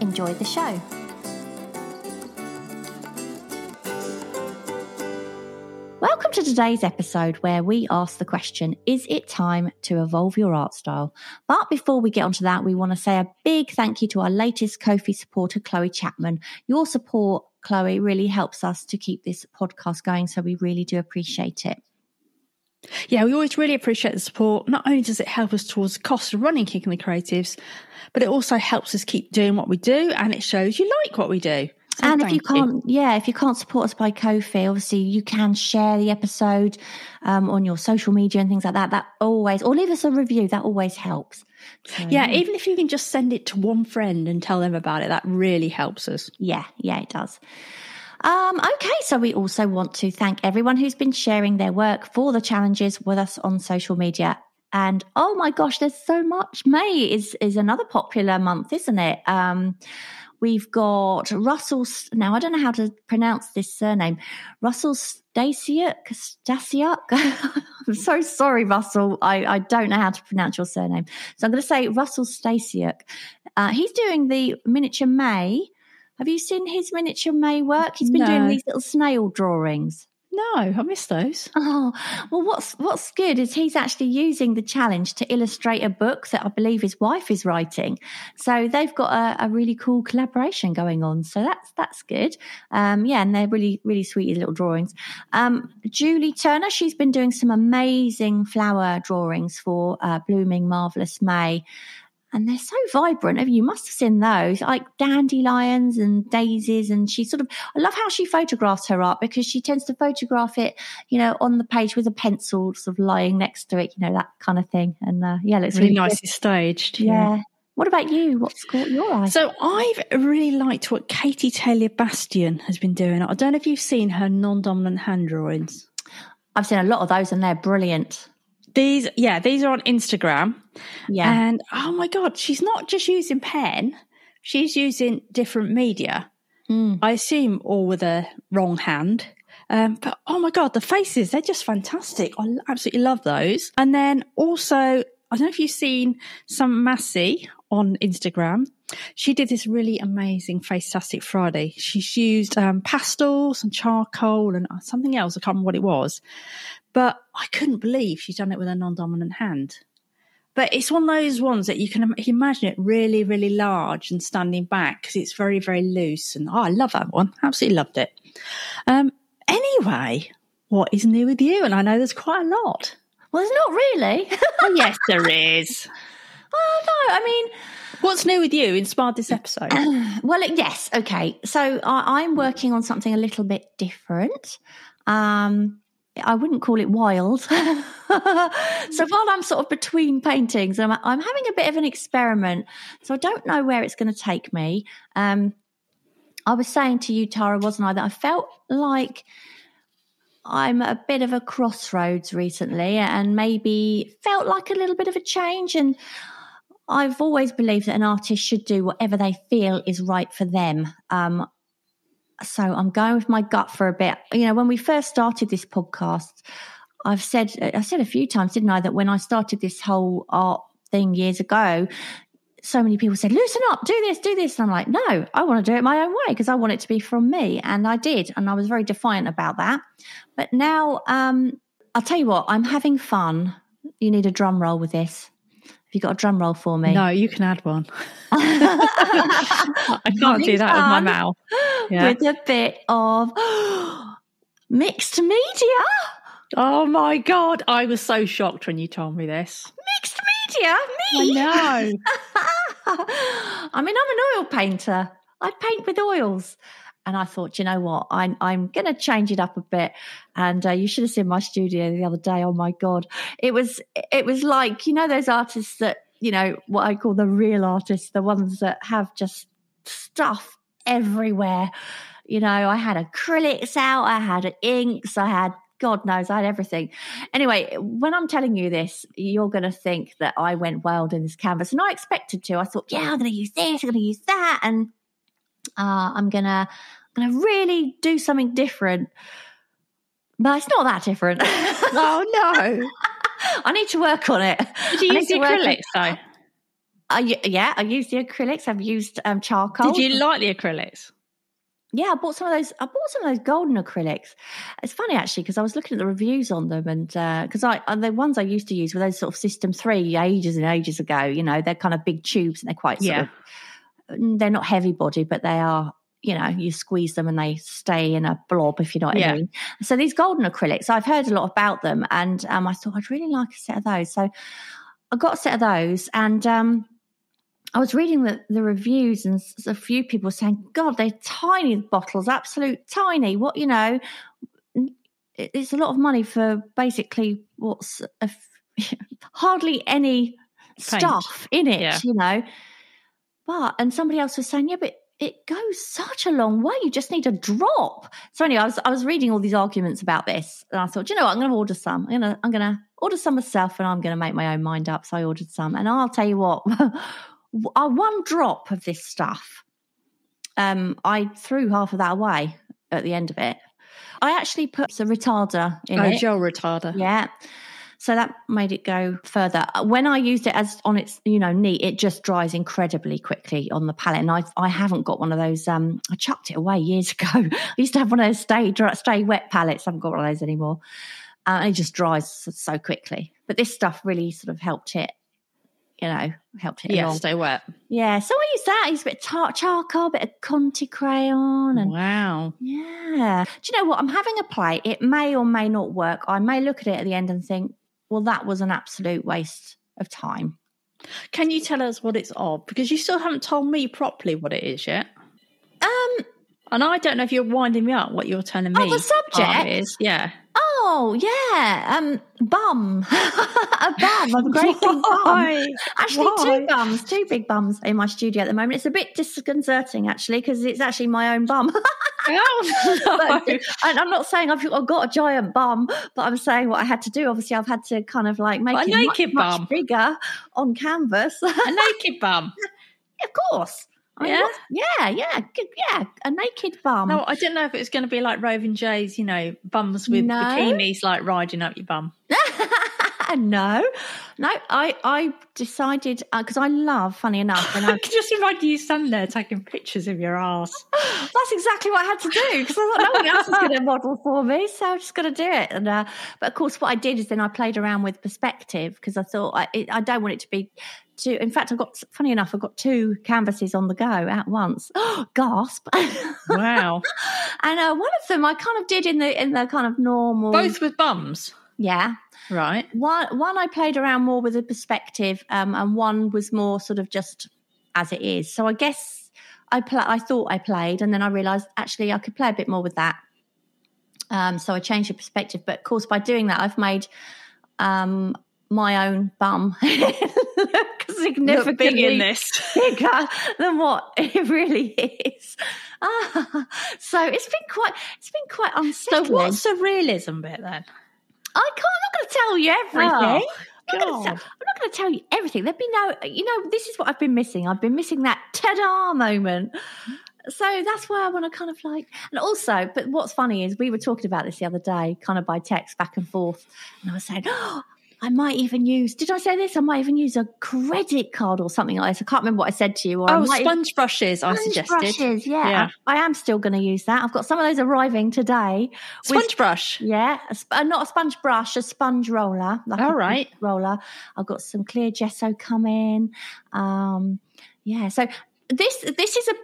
Enjoy the show. Welcome to today's episode where we ask the question Is it time to evolve your art style? But before we get onto that, we want to say a big thank you to our latest Ko-fi supporter, Chloe Chapman. Your support, Chloe, really helps us to keep this podcast going. So we really do appreciate it. Yeah, we always really appreciate the support. Not only does it help us towards the cost of running Kick in the Creatives, but it also helps us keep doing what we do and it shows you like what we do. So and if you can't, you. yeah, if you can't support us by Ko-fi, obviously you can share the episode um, on your social media and things like that. That always, or leave us a review. That always helps. So, yeah, yeah, even if you can just send it to one friend and tell them about it, that really helps us. Yeah, yeah, it does. Um, okay, so we also want to thank everyone who's been sharing their work for the challenges with us on social media. And oh my gosh, there's so much. May is is another popular month, isn't it? Um, we've got Russell. Now I don't know how to pronounce this surname. Russell Stasiuk. Stasiuk. I'm so sorry, Russell. I, I don't know how to pronounce your surname, so I'm going to say Russell Stasiuk. Uh, he's doing the miniature May have you seen his miniature May work? He's been no. doing these little snail drawings. No, I missed those. Oh, well, what's what's good is he's actually using the challenge to illustrate a book that I believe his wife is writing. So they've got a, a really cool collaboration going on. So that's that's good. Um, yeah, and they're really really sweet little drawings. Um, Julie Turner, she's been doing some amazing flower drawings for uh, Blooming Marvelous May and they're so vibrant. You must have seen those, like dandelions and daisies. And she sort of, I love how she photographs her art because she tends to photograph it, you know, on the page with a pencil sort of lying next to it, you know, that kind of thing. And uh, yeah, looks really, really nicely staged. Yeah. yeah. What about you? What's caught your eye? So I've really liked what Katie Taylor Bastian has been doing. I don't know if you've seen her non-dominant hand drawings. I've seen a lot of those and they're brilliant. These, yeah, these are on Instagram. Yeah. And oh my God, she's not just using pen, she's using different media. Mm. I assume all with a wrong hand. Um, but oh my God, the faces, they're just fantastic. I absolutely love those. And then also, I don't know if you've seen some Massey on Instagram. She did this really amazing Face-tastic Friday. She's used um, pastels and charcoal and something else. I can't remember what it was. But I couldn't believe she'd done it with a non-dominant hand. But it's one of those ones that you can imagine it really, really large and standing back because it's very, very loose. And oh, I love that one. Absolutely loved it. Um, anyway, what is new with you? And I know there's quite a lot. Well, there's not really. oh, yes, there is. Oh, no. I mean, What's new with you inspired this episode? well, yes. Okay. So I, am working on something a little bit different. Um, I wouldn't call it wild. so while I'm sort of between paintings, I'm, I'm, having a bit of an experiment. So I don't know where it's going to take me. Um, I was saying to you, Tara, wasn't I, that I felt like I'm a bit of a crossroads recently and maybe felt like a little bit of a change. And I've always believed that an artist should do whatever they feel is right for them. Um, so I'm going with my gut for a bit. You know, when we first started this podcast, I've said I said a few times, didn't I, that when I started this whole art thing years ago, so many people said, "Loosen up, do this, do this," and I'm like, "No, I want to do it my own way because I want it to be from me," and I did, and I was very defiant about that. But now, um, I'll tell you what, I'm having fun. You need a drum roll with this. Have you got a drum roll for me? No, you can add one. I can't do that with my mouth. Yeah. With a bit of mixed media. Oh my God. I was so shocked when you told me this. Mixed media? Me? I know. I mean, I'm an oil painter. I paint with oils. And I thought, you know what, I'm I'm going to change it up a bit. And uh, you should have seen my studio the other day. Oh my god, it was it was like you know those artists that you know what I call the real artists, the ones that have just stuff everywhere. You know, I had acrylics out, I had inks, I had God knows, I had everything. Anyway, when I'm telling you this, you're going to think that I went wild in this canvas, and I expected to. I thought, yeah, I'm going to use this, I'm going to use that, and uh, I'm going to, I'm going to really do something different. But it's not that different. oh no! I need to work on it. Did you use the acrylics though? I, yeah, I used the acrylics. I've used um, charcoal. Did you like the acrylics? Yeah, I bought some of those. I bought some of those golden acrylics. It's funny actually because I was looking at the reviews on them, and because uh, I the ones I used to use were those sort of System Three ages and ages ago. You know, they're kind of big tubes and they're quite yeah. Of, they're not heavy body, but they are. You know, you squeeze them and they stay in a blob, if you know what yeah. I mean. So these golden acrylics, I've heard a lot about them, and um, I thought I'd really like a set of those. So I got a set of those, and um, I was reading the, the reviews and a few people saying, God, they're tiny bottles, absolute tiny. What, you know, it's a lot of money for basically what's a, hardly any Paint. stuff in it, yeah. you know. But, and somebody else was saying, yeah, but it goes such a long way. You just need a drop. So anyway, I was I was reading all these arguments about this, and I thought, you know what, I'm going to order some. I'm going to I'm going to order some myself, and I'm going to make my own mind up. So I ordered some, and I'll tell you what, uh, one drop of this stuff, um, I threw half of that away at the end of it. I actually put a retarder in oh, it. gel retarder. Yeah. So that made it go further. When I used it as on its, you know, neat, it just dries incredibly quickly on the palette. And I, I haven't got one of those. Um, I chucked it away years ago. I used to have one of those stay dry, stay wet palettes. I haven't got one of those anymore. Uh, and it just dries so quickly. But this stuff really sort of helped it you know, helped it yeah, along. stay wet. Yeah, so I use that. I use a bit of tar- charcoal, a bit of Conté crayon, and wow, yeah. Do you know what? I'm having a play. It may or may not work. I may look at it at the end and think, well, that was an absolute waste of time. Can you tell us what it's of? Because you still haven't told me properly what it is yet. Um, and I don't know if you're winding me up. What you're telling me? Oh, the subject is yeah. Oh yeah, um, bum, a bum, a great big bum. Actually, Why? two bums, two big bums in my studio at the moment. It's a bit disconcerting actually because it's actually my own bum. oh, no. but, and I'm not saying I've, I've, got a giant bum, but I'm saying what I had to do. Obviously, I've had to kind of like make a it naked much, bum much bigger on canvas. a naked bum. of course. Oh, yeah, yeah, yeah, yeah. A naked bum. No, I didn't know if it was going to be like Roving J's, you know, bums with no. bikinis like riding up your bum. no, no. I I decided because uh, I love, funny enough, and I can just imagine you standing there taking pictures of your ass. That's exactly what I had to do because I thought no one else is going to model for me, so I'm just going to do it. And uh, but of course, what I did is then I played around with perspective because I thought I, it, I don't want it to be two. In fact, I've got funny enough, I've got two canvases on the go at once. gasp! Wow! and uh, one of them I kind of did in the in the kind of normal. Both with bums. Yeah. Right. One one I played around more with a perspective, um, and one was more sort of just as it is. So I guess I play. I thought I played, and then I realised actually I could play a bit more with that. Um, so I changed the perspective, but of course by doing that, I've made um, my own bum look significantly in this. bigger than what it really is. Ah, so it's been quite it's been quite unsettling. So what's the realism bit then? I can't. I'm not going to tell you everything. Oh, I'm, not tell, I'm not going to tell you everything. There'd be no. You know, this is what I've been missing. I've been missing that ta-da moment. So that's why I want to kind of like, and also, but what's funny is we were talking about this the other day, kind of by text back and forth, and I was saying, oh, I might even use, did I say this? I might even use a credit card or something like this. I can't remember what I said to you. Or oh, sponge brushes, sponge I suggested. brushes, yeah. yeah. I, I, am still going to use that. I've got some of those arriving today. Sponge with, brush? Yeah. A, uh, not a sponge brush, a sponge roller. Like All right. Roller. I've got some clear gesso coming. Um, yeah. So this, this is a,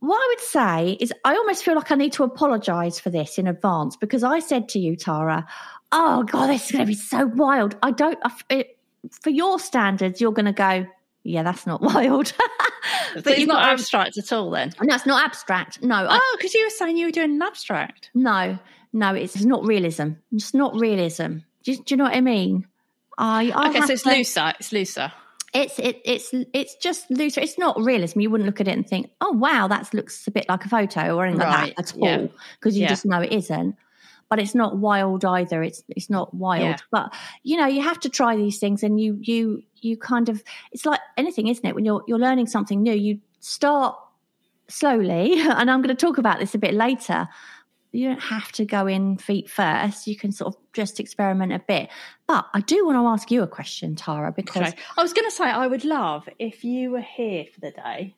what I would say is I almost feel like I need to apologize for this in advance because I said to you, Tara, oh god, this is going to be so wild. I don't. It, for your standards, you're going to go. Yeah, that's not wild. but it's not abstract at all, then. No, it's not abstract. No. Oh, because you were saying you were doing an abstract. No, no, it's not realism. It's not realism. Do, do you know what I mean? I, I okay, so it's to, looser. It's looser. It's it, it's it's just looser. It's not realism. You wouldn't look at it and think, "Oh wow, that looks a bit like a photo" or anything Right, like that at all, because you Yeah. just know it isn't. But it's not wild either. It's it's not wild. Yeah. But you know, you have to try these things, and you you you kind of it's like anything, isn't it? When you're you're learning something new, you start slowly, and I'm going to talk about this a bit later. You don't have to go in feet first. You can sort of just experiment a bit. But I do want to ask you a question, Tara, because Okay. I was going to say, I would love if you were here for the day,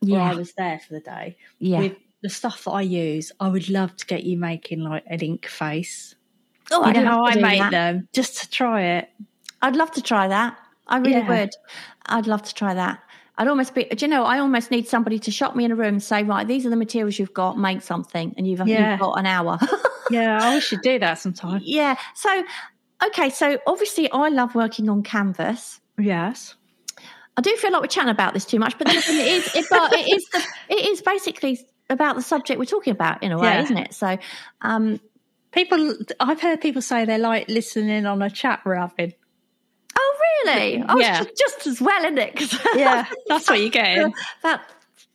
yeah, I was there for the day, yeah. with the stuff that I use. I would love to get you making like an ink face. oh, you I'd know how I make that. them, just to try it. I'd love to try that. I really Yeah. would. I'd love to try that. I'd almost be, do you know, I almost need somebody to shop me in a room and say, right, these are the materials you've got, make something. And you've, Yeah. you've got an hour. Yeah, I should do that sometime. yeah. So, okay. So obviously, I love working on canvas. Yes. I do feel like we're chatting about this too much, but it is, it, but it is, the, it is basically about the subject we're talking about in a way, Yeah. isn't it? So, um, People, I've heard people say they like listening on a chat having. oh, really? Oh, Yeah. just, just as well, isn't it? Yeah, that's what you're getting. about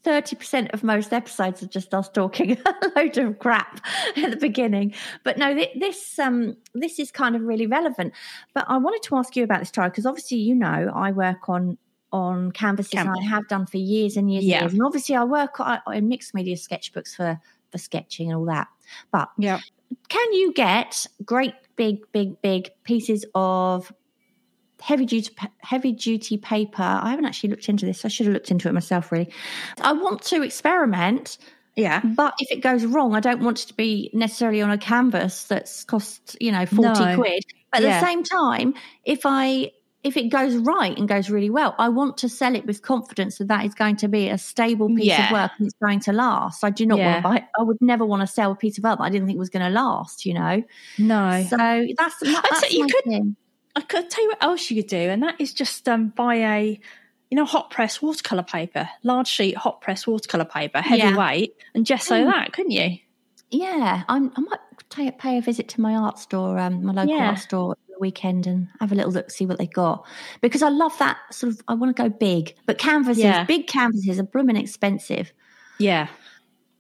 30% of most episodes are just us talking a load of crap at the beginning but no thi- this um this is kind of really relevant but i wanted to ask you about this Tara, because obviously you know i work on on canvases and i have done for years and years Yeah. and years and obviously i work on in mixed media sketchbooks for for sketching and all that but Yeah. can you get great big big big pieces of heavy duty heavy duty paper i haven't actually looked into this i should have looked into it myself really i want to experiment Yeah. but if it goes wrong i don't want it to be necessarily on a canvas that's cost you know 40 No. quid but at Yeah. the same time if i if it goes right and goes really well i want to sell it with confidence that that is going to be a stable piece Yeah. of work and it's going to last i do not Yeah. want to buy i would never want to sell a piece of art that i didn't think was going to last you know No. so that's, that's you could- thing. I could tell you what else you could do, and that is just um, buy a, you know, hot press watercolor paper, large sheet hot press watercolor paper, heavy Yeah. weight, and gesso Mm. that, couldn't you? Yeah, I'm, I might ta pay a visit to my art store, um, my local Yeah. art store the weekend and have a little look, see what they got. Because I love that sort of, I want to go big. But canvases, Yeah. big canvases are blooming expensive, Yeah.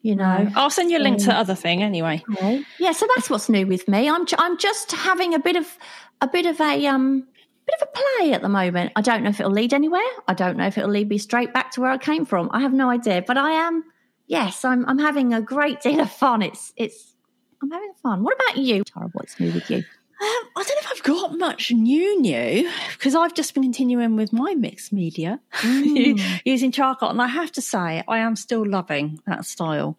you know. I'll send you a link to the other thing anyway. Okay. Yeah, so that's what's new with me. I'm I'm just having a bit of a bit of a um bit of a play at the moment. I don't know if it'll lead anywhere. I don't know if it'll lead me straight back to where I came from. I have no idea, but I am yes, I'm I'm having a great deal of fun. It's it's I'm having fun. What about you, Tara? What's new with you? Um, I don't know if I've got much new new because I've just been continuing with my mixed media Mm. using charcoal, and I have to say I am still loving that style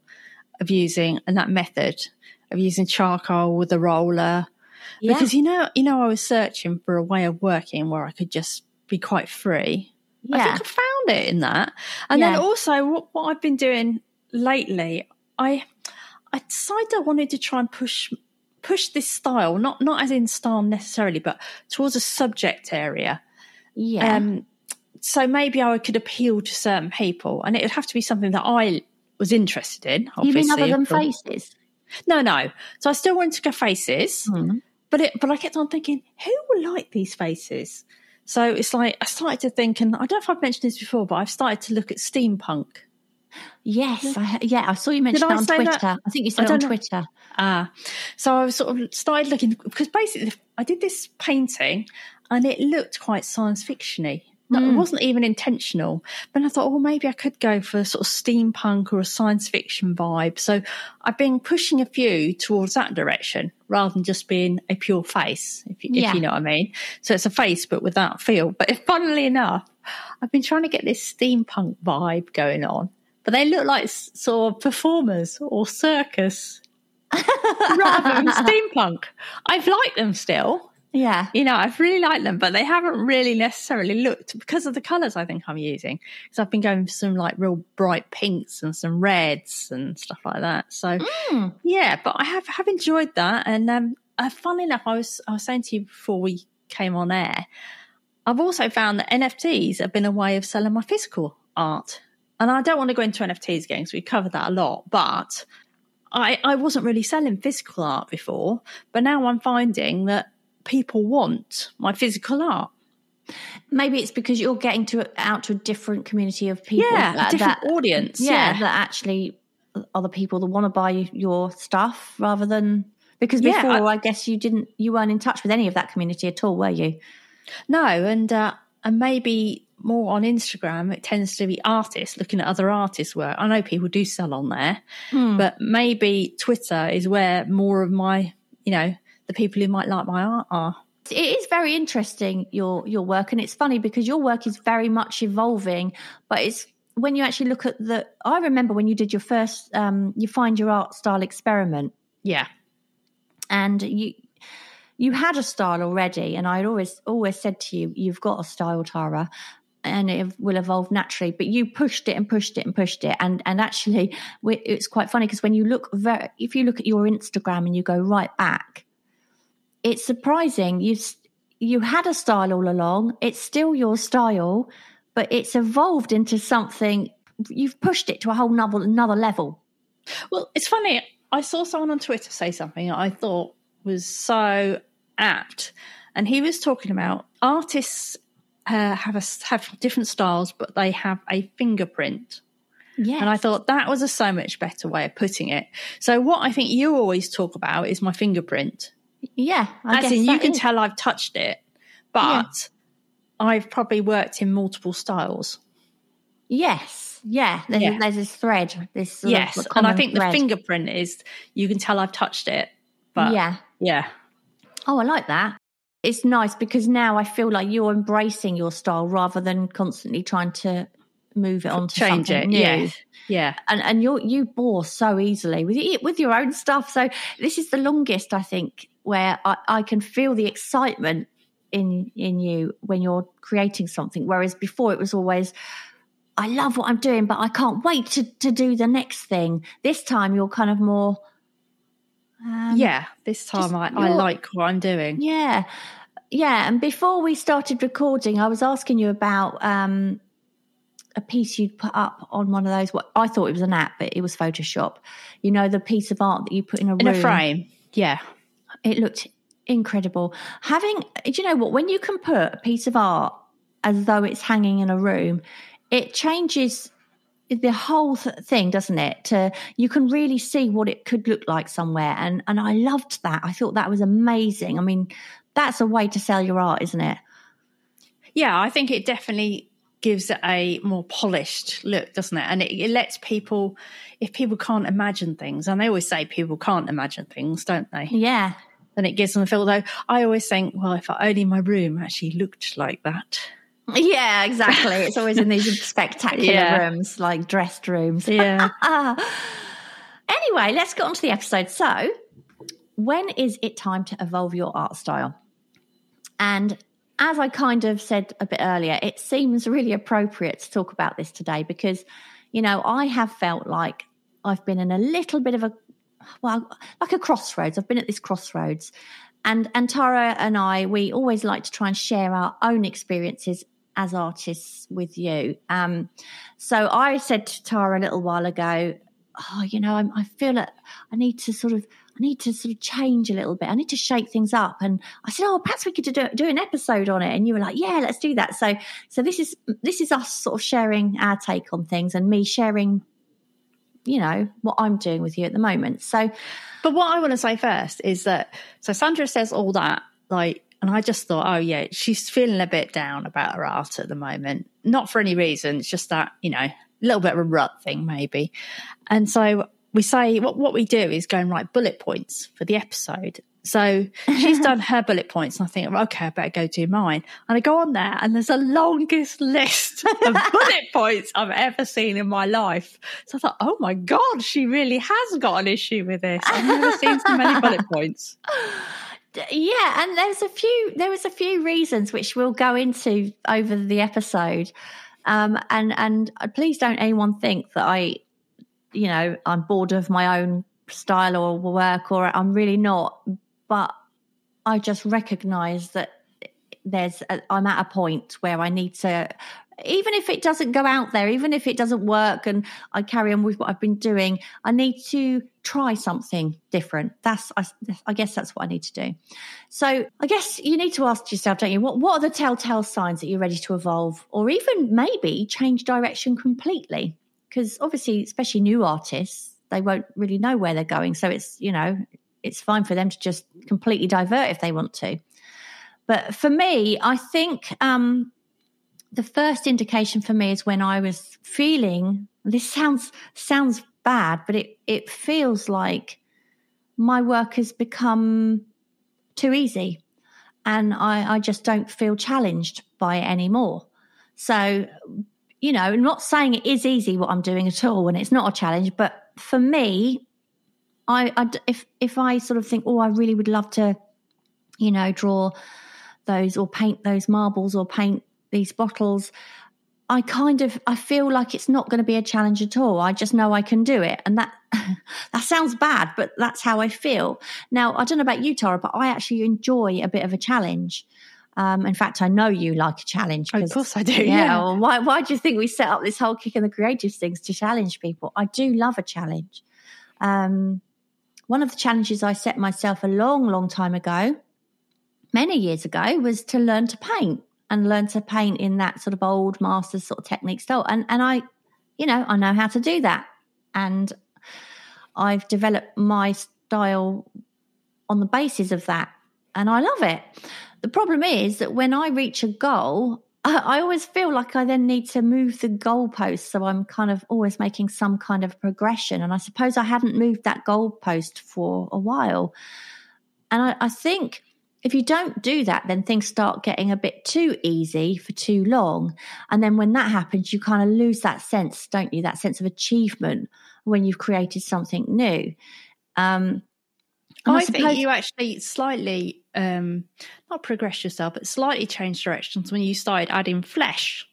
of using and that method of using charcoal with a roller Yeah. because you know you know I was searching for a way of working where I could just be quite free. I think I found it in that. And Yeah. then also what, what I've been doing lately, I I decided I wanted to try and push push this style, not not as in style necessarily, but towards a subject area. yeah. Um so maybe I could appeal to certain people and it would have to be something that I was interested in. you mean other than faces? No, no. So I still wanted to go faces. Hmm. But it, but I kept on thinking, who will like these faces? So it's like I started to think, and I don't know if I've mentioned this before, but I've started to look at steampunk. Yes, I, yeah. I saw you mention that on Twitter. that? I think you said it on know. Twitter. Ah, so I was sort of started looking because basically I did this painting, and it looked quite science fictiony. No, It Mm. wasn't even intentional, but I thought, well, maybe I could go for a sort of steampunk or a science fiction vibe. So I've been pushing a few towards that direction rather than just being a pure face, if you, Yeah. if you know what I mean. So it's a face, but with that feel. But funnily enough, I've been trying to get this steampunk vibe going on, but they look like sort of performers or circus rather than steampunk. I've liked them still. Yeah. You know, I've really liked them, but they haven't really necessarily looked because of the colours I think I'm using. Because I've been going for some like real bright pinks and some reds and stuff like that. So Mm. yeah, but I have have enjoyed that. And um, uh, funnily enough, I was I was saying to you before we came on air, I've also found that NFTs have been a way of selling my physical art. And I don't want to go into NFTs again because we covered that a lot, but I, I wasn't really selling physical art before, but now I'm finding that people want my physical art. Maybe it's because you're getting to out to a different community of people. Yeah, a that- different that- audience. yeah, Yeah. that actually are the people that want to buy your stuff rather than because Yeah, before I, guess you didn't you weren't in touch with any of that community at all, were you? No, and uh, and maybe more on Instagram, it tends to be artists looking at other artists' work. I know people do sell on there, Hmm. but maybe Twitter is where more of my, you know, the people who might like my art are. It is very interesting your your work, and it's funny because your work is very much evolving. But it's when you actually look at the. I remember when you did your first, um, you find your art style experiment, Yeah, and you you had a style already. And I'd always always said to you, you've got a style, Tara. And it will evolve naturally, but you pushed it and pushed it and pushed it, and and actually, it's quite funny because when you look very, if you look at your Instagram and you go right back, it's surprising. You you had a style all along. It's still your style but it's evolved into something you've pushed it to a whole another, another level. Well, it's funny. I saw someone on Twitter say something I thought was so apt, and he was talking about artists uh, have a, have different styles, but they have a fingerprint. yeah And I thought that was a so much better way of putting it. So what I think you always talk about is my fingerprint. yeah I As in, you can is- tell I've touched it, but I've probably worked in multiple styles. yes yeah there's, Yeah. there's this thread this yes, and I think thread. the fingerprint is you can tell I've touched it. But yeah yeah, oh i like that it's nice because now i feel like you're embracing your style rather than constantly trying to move it on to change something it. new Yeah, yeah. and and you you bore so easily with it with your own stuff. So this is the longest I think where I, I can feel the excitement in in you when you're creating something. Whereas before it was always I love what I'm doing, but I can't wait to to do the next thing. This time you're kind of more um, yeah, this time I, I like what I'm doing. yeah. Yeah. And before we started recording, I was asking you about um, a piece you'd put up on one of those. What I thought it was an app, but it was Photoshop. You know, the piece of art that you put in a In room. a frame. Yeah. It looked incredible. Having, do you know what? When you can put a piece of art as though it's hanging in a room, it changes the whole th- thing, doesn't it? To you can really see what it could look like somewhere, and and I loved that. I thought that was amazing. I mean, that's a way to sell your art, isn't it? Yeah, I think it definitely gives it a more polished look, doesn't it? And it, it lets people, if people can't imagine things, and they always say people can't imagine things, don't they? Yeah, Then it gives them a feel. Though I always think, well, if only my room actually looked like that. Yeah, exactly. It's always in these spectacular Yeah. rooms, like dressed rooms. Yeah. Ah. Anyway, let's get on to the episode. So, when is it time to evolve your art style? And as I kind of said a bit earlier, it seems really appropriate to talk about this today because, you know, I have felt like I've been in a little bit of a, well, like a crossroads. I've been at this crossroads. And, and Tara and I, we always like to try and share our own experiences as artists with you. Um, so I said to Tara a little while ago, oh, you know, I'm, I feel that I need to sort of, I need to sort of change a little bit. I need to shake things up. And I said, oh, perhaps we could do, do an episode on it. And you were like, yeah, let's do that. So, so this is this is us sort of sharing our take on things, and me sharing, you know, what I'm doing with you at the moment. So, But what I want to say first is that so Sandra says all that, like, and I just thought, oh yeah, she's feeling a bit down about her art at the moment. Not for any reason. It's just that you know, a little bit of a rut thing maybe. And so we say what what we do is go and write bullet points for the episode. So she's done her bullet points, and I think, okay, I better go do mine. And I go on there, and there's the longest list of bullet points I've ever seen in my life. So I thought, oh my god, she really has got an issue with this. I've never seen so many bullet points. Yeah, and there's a few. There was a few reasons which we'll go into over the episode, um, and and uh, please don't anyone think that I, you know, I'm bored of my own style or work, or I'm really not. But I just recognise that there's a, I'm at a point where I need to even if it doesn't go out there, even if it doesn't work and I carry on with what I've been doing, I need to try something different. That's, I, I, guess that's what I need to do. So I guess you need to ask yourself, don't you? What, what are the telltale signs that you're ready to evolve or even maybe change direction completely? Because obviously, especially new artists, they won't really know where they're going. So it's, you know, it's fine for them to just completely divert if they want to. But for me, I think, um, the first indication for me is when I was feeling this sounds sounds bad, but it it feels like my work has become too easy and I, I just don't feel challenged by it anymore. So, you know, I'm not saying it is easy what I'm doing at all and it's not a challenge, but for me, I, I if if I sort of think, oh, I really would love to, you know, draw those or paint those marbles or paint these bottles, I kind of I feel like it's not going to be a challenge at all. I just know I can do it, and that that sounds bad, but that's how I feel. Now I don't know about you, Tara, but I actually enjoy a bit of a challenge. Um, in fact, I know you like a challenge. Of course, I do. Yeah. yeah. Well, why Why do you think we set up this whole kick and the creative things to challenge people? I do love a challenge. Um, one of the challenges I set myself a long, long time ago, many years ago, was to learn to paint and learn to paint in that sort of old master sort of technique style. And and I, you know, I know how to do that. And I've developed my style on the basis of that. And I love it. The problem is that when I reach a goal, I always feel like I then need to move the goalpost. So I'm kind of always making some kind of progression. And I suppose I hadn't moved that goalpost for a while. And I, I think if you don't do that, then things start getting a bit too easy for too long. And then when that happens, you kind of lose that sense, don't you? That sense of achievement when you've created something new. Um, I, I suppose- think you actually slightly, um, not progress yourself, but slightly changed directions when you started adding flesh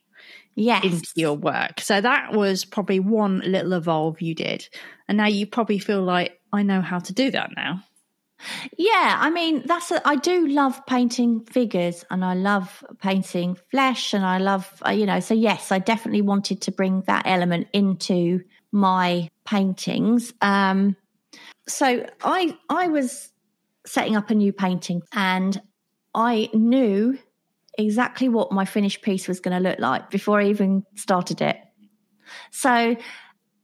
yes. into your work. So that was probably one little evolve you did. And now you probably feel like, I know how to do that now. Yeah, I mean that's a, I do love painting figures and I love painting flesh and I love uh, you know so yes, I definitely wanted to bring that element into my paintings. Um so I I was setting up a new painting and I knew exactly what my finished piece was going to look like before I even started it. So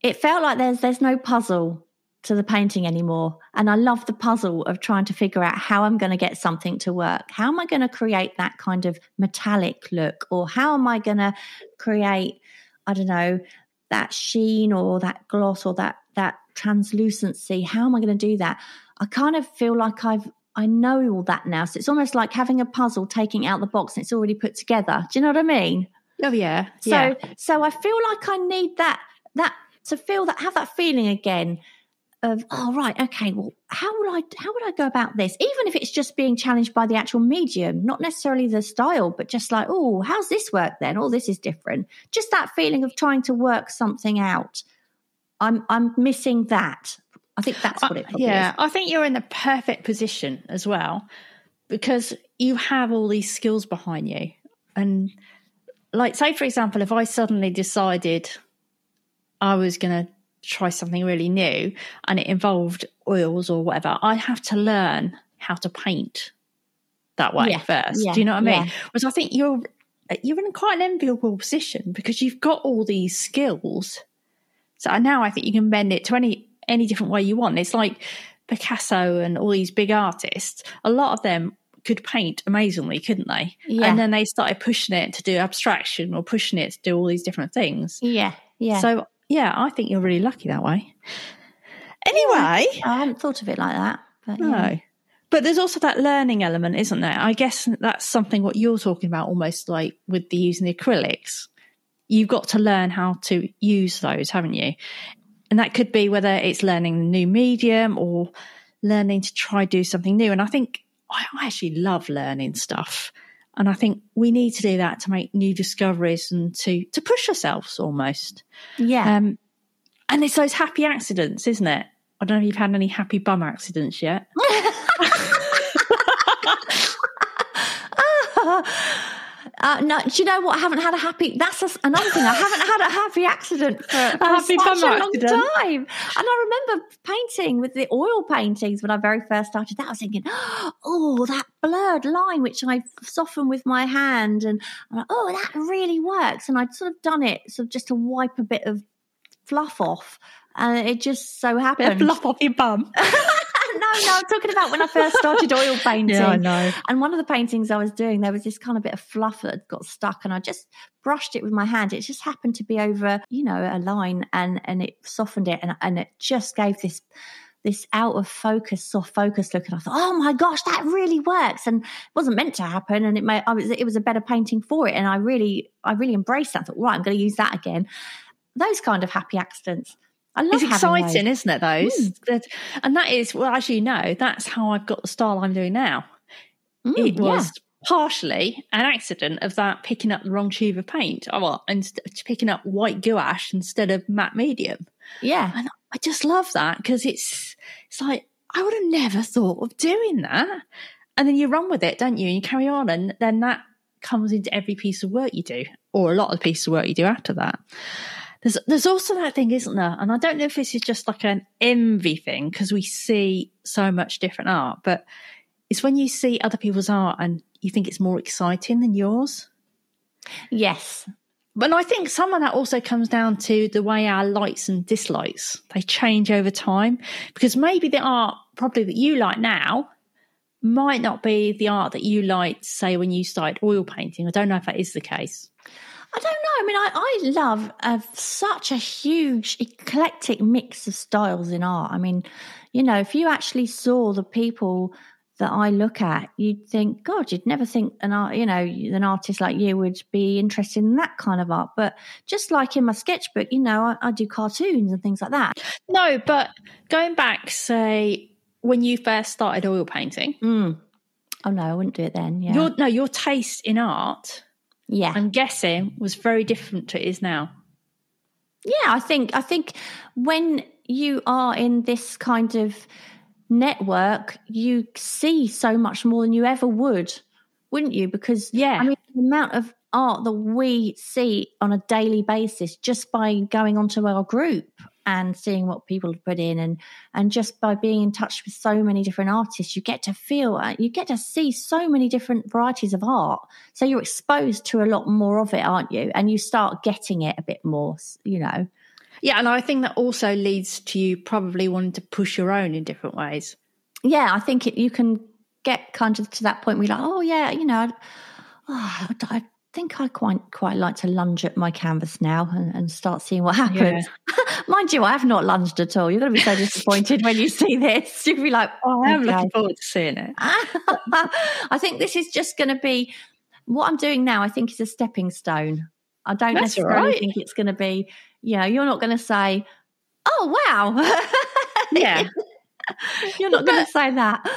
it felt like there's there's no puzzle to the painting anymore. And I love the puzzle of trying to figure out how I'm going to get something to work. How am I going to create that kind of metallic look? Or how am I going to create, I don't know, that sheen or that gloss or that, that translucency? How am I going to do that? I kind of feel like I've, I know all that now. So it's almost like having a puzzle, taking out the box and it's already put together. Do you know what I mean? Oh yeah. So, yeah. so I feel like I need that, that to feel that, have that feeling again of oh right okay well how would i how would i go about this? Even if it's just being challenged by the actual medium not necessarily the style but just like oh how's this work then? Oh this is different. Just that feeling of trying to work something out. I'm i'm missing that. I think that's what it yeah is. i think you're in the perfect position as well because you have all these skills behind you. And like say for example if i suddenly decided i was going to try something really new and it involved oils or whatever, I have to learn how to paint that way yeah, first. Yeah, Do you know what I mean? Yeah. Whereas I think you're you're in quite an enviable position because you've got all these skills. So now I think you can bend it to any any different way you want. It's like Picasso and all these big artists. A lot of them could paint amazingly, couldn't they? Yeah. And then they started pushing it to do abstraction or pushing it to do all these different things. Yeah. Yeah. So yeah, I think you're really lucky that way. Anyway, yeah, I hadn't thought of it like that. But, no. Yeah. But there's also that learning element, isn't there? I guess that's something what you're talking about, almost like with the using the acrylics. You've got to learn how to use those, haven't you? And that could be whether it's learning a new medium or learning to try do something new. And I think I actually love learning stuff. And I think we need to do that to make new discoveries and to to push ourselves almost. Yeah. Um, and it's those happy accidents, isn't it? I don't know if you've had any happy bum accidents yet. Uh, no, do you know what? I haven't had a happy. That's a, another thing. I haven't had a happy accident for, for happy such a long accident. time. And I remember painting with the oil paintings when I very first started. That I was thinking, oh, that blurred line which I soften with my hand, and I'm like, oh, that really works. And I'd sort of done it sort of just to wipe a bit of fluff off, and it just so happened. fluff off your bum. no, no, I'm talking about when I first started oil painting. Yeah, I know. And one of the paintings I was doing, there was this kind of bit of fluff that got stuck, and I just brushed it with my hand. It just happened to be over, you know, a line, and and it softened it, and and it just gave this this out of focus, soft focus look. And I thought, oh my gosh, that really works, and it wasn't meant to happen, and it may, I was, it was a better painting for it, and I really, I really embraced that. I thought, right, I'm going to use that again. Those kind of happy accidents. I love It's exciting, those. isn't it? Those, That- and that is well, as you know, that's how I've got the style I'm doing now. Mm, it yeah. was partially an accident of that picking up the wrong tube of paint. Oh, well, and picking up white gouache instead of matte medium. yeah. And I just love that because it's it's like I would have never thought of doing that. And then you run with it, don't you? And you carry on, and then that comes into every piece of work you do, or a lot of the pieces of work you do after that. There's there's also that thing, isn't there? And I don't know if this is just like an envy thing because we see so much different art, but it's when you see other people's art and you think it's more exciting than yours. Yes. But I think some of that also comes down to the way our likes and dislikes they change over time because maybe the art probably that you like now might not be the art that you liked say when you started oil painting. I don't know if that is the case. I don't know. I mean, I, I love uh, such a huge eclectic mix of styles in art. I mean, you know, if you actually saw the people that I look at, you'd think, God, you'd never think an art, you know, an artist like you would be interested in that kind of art. But just like in my sketchbook, you know, I, I do cartoons and things like that. No, but going back, say when you first started oil painting, Mm. Oh no, I wouldn't do it then. Yeah, your no, your taste in art, yeah. I'm guessing, was very different to it is now. Yeah, I think I think when you are in this kind of network, you see so much more than you ever would, wouldn't you? Because Yeah. I mean, the amount of art that we see on a daily basis just by going onto our group and seeing what people have put in and and just by being in touch with so many different artists you get to feel uh, you get to see so many different varieties of art. So you're exposed to a lot more of it aren't you? And you start getting it a bit more you know. Yeah, and I think that also leads to you probably wanting to push your own in different ways. yeah, I think it, you can get kind of to that point where you're like, oh yeah, you know, I'd- oh, I think I quite quite like to lunge at my canvas now and, and start seeing what happens. Mind you, I have not lunged at all. You're going to be so disappointed when you see this. You'll be like, Oh, I am okay. looking forward to seeing it. I think this is just going to be what I'm doing now. I think is a stepping stone. I don't That's necessarily right. think it's going to be. You know, you're not going to say, "Oh wow," Yeah. you're not going to say that.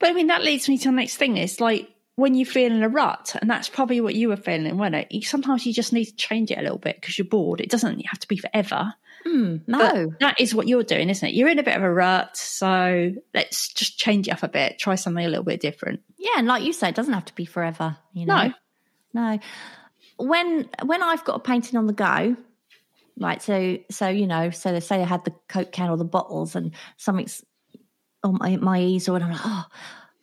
But I mean, that leads me to the next thing. It's like when you feel in a rut, and that's probably what you were feeling, wasn't it? You, sometimes you just need to change it a little bit because you're bored. It doesn't have to be forever. Hmm, no, But that is what you're doing, isn't it? You're in a bit of a rut, so let's just change it up a bit. Try something a little bit different. Yeah, and like you say, it doesn't have to be forever. You know, No. no. When when I've got a painting on the go, right? So so you know, so they say I had the coke can or the bottles and something's on my, my easel, and I'm like, oh,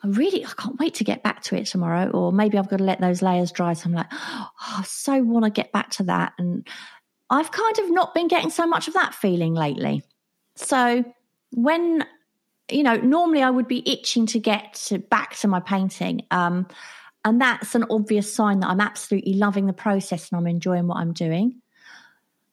I really I can't wait to get back to it tomorrow, or maybe I've got to let those layers dry. So I'm like, oh, I so want to get back to that, and I've kind of not been getting so much of that feeling lately. So when you know, normally I would be itching to get to, back to my painting. Um, and that's an obvious sign that I'm absolutely loving the process and I'm enjoying what I'm doing.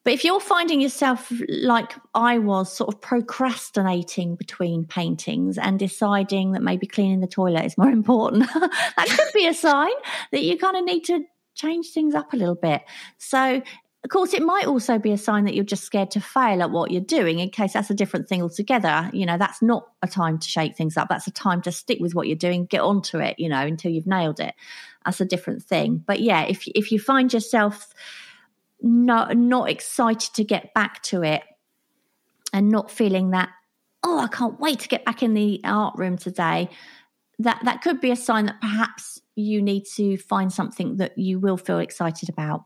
But if you're finding yourself like I was, sort of procrastinating between paintings and deciding that maybe cleaning the toilet is more important, that could be a sign that you kind of need to change things up a little bit. So, of course, it might also be a sign that you're just scared to fail at what you're doing, in case that's a different thing altogether. You know, that's not a time to shake things up. That's a time to stick with what you're doing, get onto it, you know, until you've nailed it. That's a different thing. But yeah, if if you find yourself not not excited to get back to it and not feeling that, oh, I can't wait to get back in the art room today, that that could be a sign that perhaps you need to find something that you will feel excited about.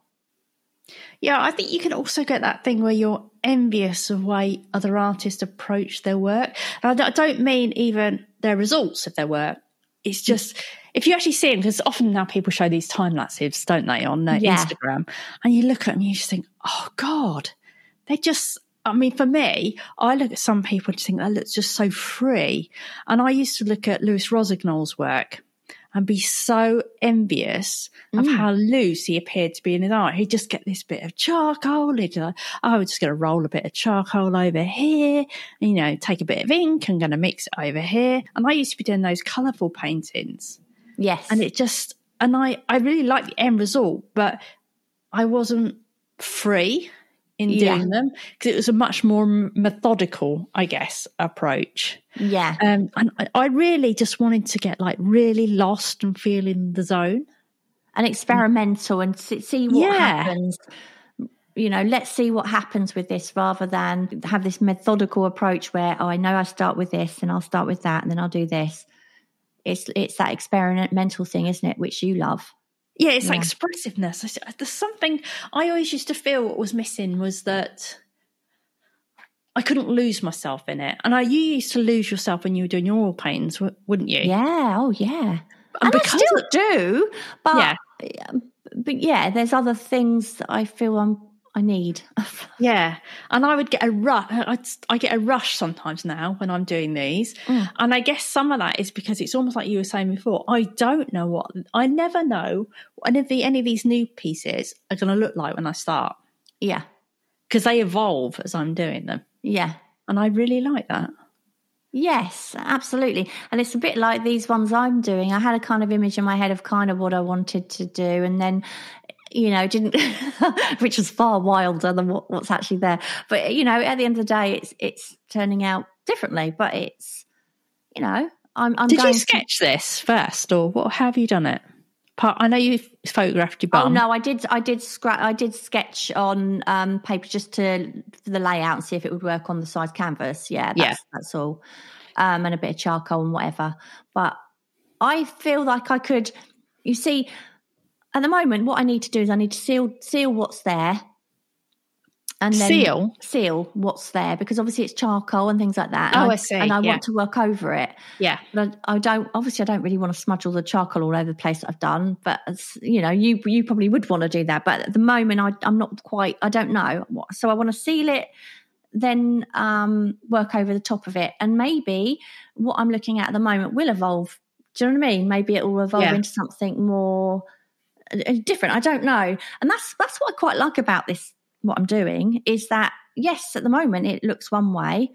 Yeah, I think you can also get that thing where you're envious of way other artists approach their work. And I don't mean even their results of their work. It's just if you actually see them, because often now people show these time lapses, don't they, on their yeah. Instagram, and you look at them, and you just think, oh God, they just. I mean, for me, I look at some people and think that looks just so free. And I used to look at Louis Rossignol's work and be so envious mm. of how loose he appeared to be in his art. He'd just get this bit of charcoal. He'd like, oh, we're just going to roll a bit of charcoal over here. You know, take a bit of ink. I'm going to mix it over here. And I used to be doing those colourful paintings. Yes. And it just, and I, I really like the end result, but I wasn't free in doing yeah. them because it was a much more methodical, I guess, approach. Yeah. Um, and I really just wanted to get like really lost and feel in the zone. And experimental and see what yeah. happens. You know, let's see what happens with this rather than have this methodical approach where, oh, I know I start with this and I'll start with that and then I'll do this. It's it's that experimental thing, isn't it, which you love. Yeah, it's yeah. like expressiveness. There's something I always used to feel what was missing was that I couldn't lose myself in it. And I, you used to lose yourself when you were doing your oil paintings, wouldn't you? Yeah. Oh, yeah. And, and I still do, but yeah. but yeah, there's other things that I feel I'm I need. yeah, and I would get a rush. I get a rush sometimes now when I'm doing these, mm. and I guess some of that is because it's almost like you were saying before. I don't know what I never know what any of the any of these new pieces are going to look like when I start. Yeah, because they evolve as I'm doing them. Yeah, and I really like that. Yes, absolutely. And it's a bit like these ones I'm doing. I had a kind of image in my head of kind of what I wanted to do. And then you know, didn't, which was far wilder than what, what's actually there. But you know, at the end of the day, it's it's turning out differently. But it's, you know, I'm. I'm Did you sketch to, this first, or what? How have you done it? Part, I know you photographed your bum. Oh no, I did. I did scratch. I did sketch on um, paper just to for the layout and see if it would work on the size canvas. Yeah, that's, yeah. that's all. Um, and a bit of charcoal and whatever. But I feel like I could. You see, at the moment, what I need to do is I need to seal seal what's there, and then seal seal what's there because obviously it's charcoal and things like that. And oh, I, I see. And I yeah. want to work over it. Yeah, but I, I, don't. Obviously, I don't really want to smudge all the charcoal all over the place that I've done. But you know, you you probably would want to do that. But at the moment, I, I'm not quite. I don't know. So I want to seal it then um, work over the top of it. And maybe what I'm looking at at the moment will evolve. Do you know what I mean? Maybe it will evolve yeah. into something more different. I don't know, and that's that's what I quite like about this. What I'm doing is that yes, at the moment it looks one way,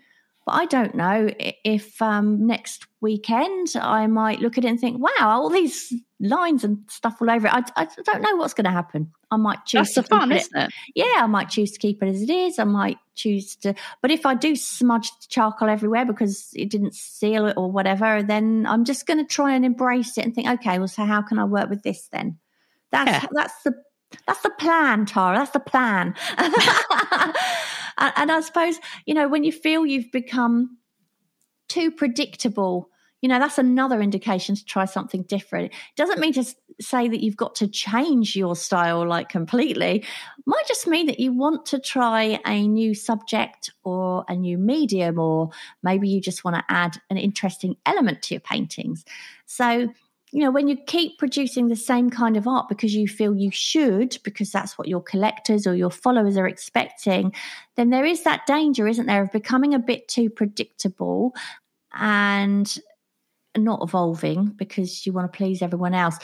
but I don't know if um, next weekend I might look at it and think, wow, all these lines and stuff all over it. I, I don't know what's going to happen. I might choose. That's the fun, is not it? Yeah, I might choose to keep it as it is. I might choose to, but if I do smudge the charcoal everywhere because it didn't seal it or whatever, then I'm just going to try and embrace it and think, okay, well, so how can I work with this then? That's yeah. that's the that's the plan, Tara. That's the plan. and, and I suppose you know when you feel you've become too predictable you know that's another indication to try something different it doesn't mean to say that you've got to change your style like completely it might just mean that you want to try a new subject or a new medium or maybe you just want to add an interesting element to your paintings so you know, when you keep producing the same kind of art because you feel you should, because that's what your collectors or your followers are expecting, then there is that danger, isn't there, of becoming a bit too predictable and not evolving because you want to please everyone else.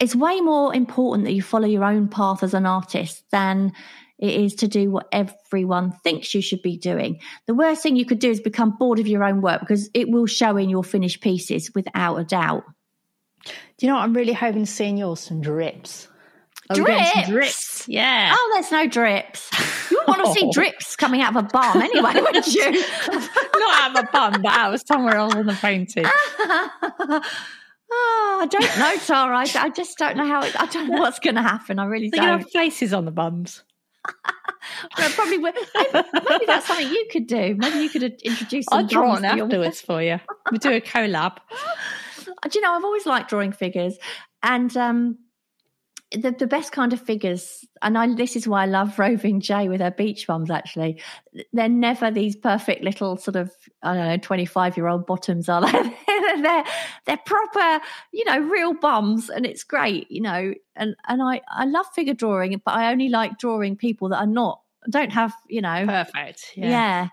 It's way more important that you follow your own path as an artist than it is to do what everyone thinks you should be doing. The worst thing you could do is become bored of your own work because it will show in your finished pieces without a doubt. Do you know what I'm really hoping to see in yours? Some drips. Oh, Are drips? drips. Yeah. Oh, there's no drips. You would want to see drips coming out of a bum anyway, wouldn't you? Not out of a bum, but out of somewhere else on the painting. Oh, I don't know, Tara. I, I, just don't know how. It, I don't know what's going to happen. I really so don't. You have faces on the bums. well, probably. Maybe, maybe, that's something you could do. Maybe you could introduce. I'll draw on afterwards for you. We'll do a collab. Do you know, I've always liked drawing figures. And um, the, the best kind of figures, and I, this is why I love Roving Jay with her beach bums, actually. They're never these perfect little sort of, I don't know, 25 year old bottoms, are they? they're, they're proper, you know, real bums, and it's great, you know. And, and I, I love figure drawing, but I only like drawing people that are not, don't have, you know. Perfect. Yeah. yeah.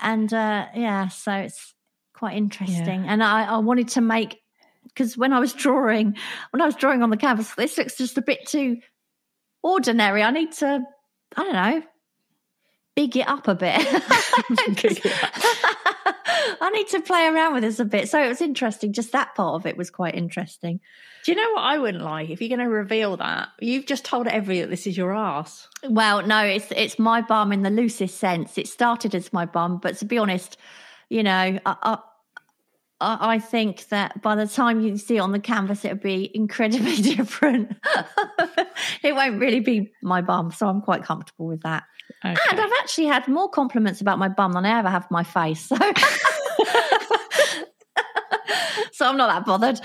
And uh, yeah, so it's quite interesting. Yeah. And I, I wanted to make because when I was drawing, when I was drawing on the canvas, this looks just a bit too ordinary. I need to, I don't know, big it up a bit. I need to play around with this a bit. So it was interesting. Just that part of it was quite interesting. Do you know what I wouldn't like? If you're going to reveal that, you've just told everybody that this is your ass. Well, no, it's it's my bum in the loosest sense. It started as my bum, but to be honest, you know, I, I, I think that by the time you see it on the canvas, it'll be incredibly different. it won't really be my bum, so I'm quite comfortable with that. Okay. And I've actually had more compliments about my bum than I ever have my face. So, so I'm not that bothered.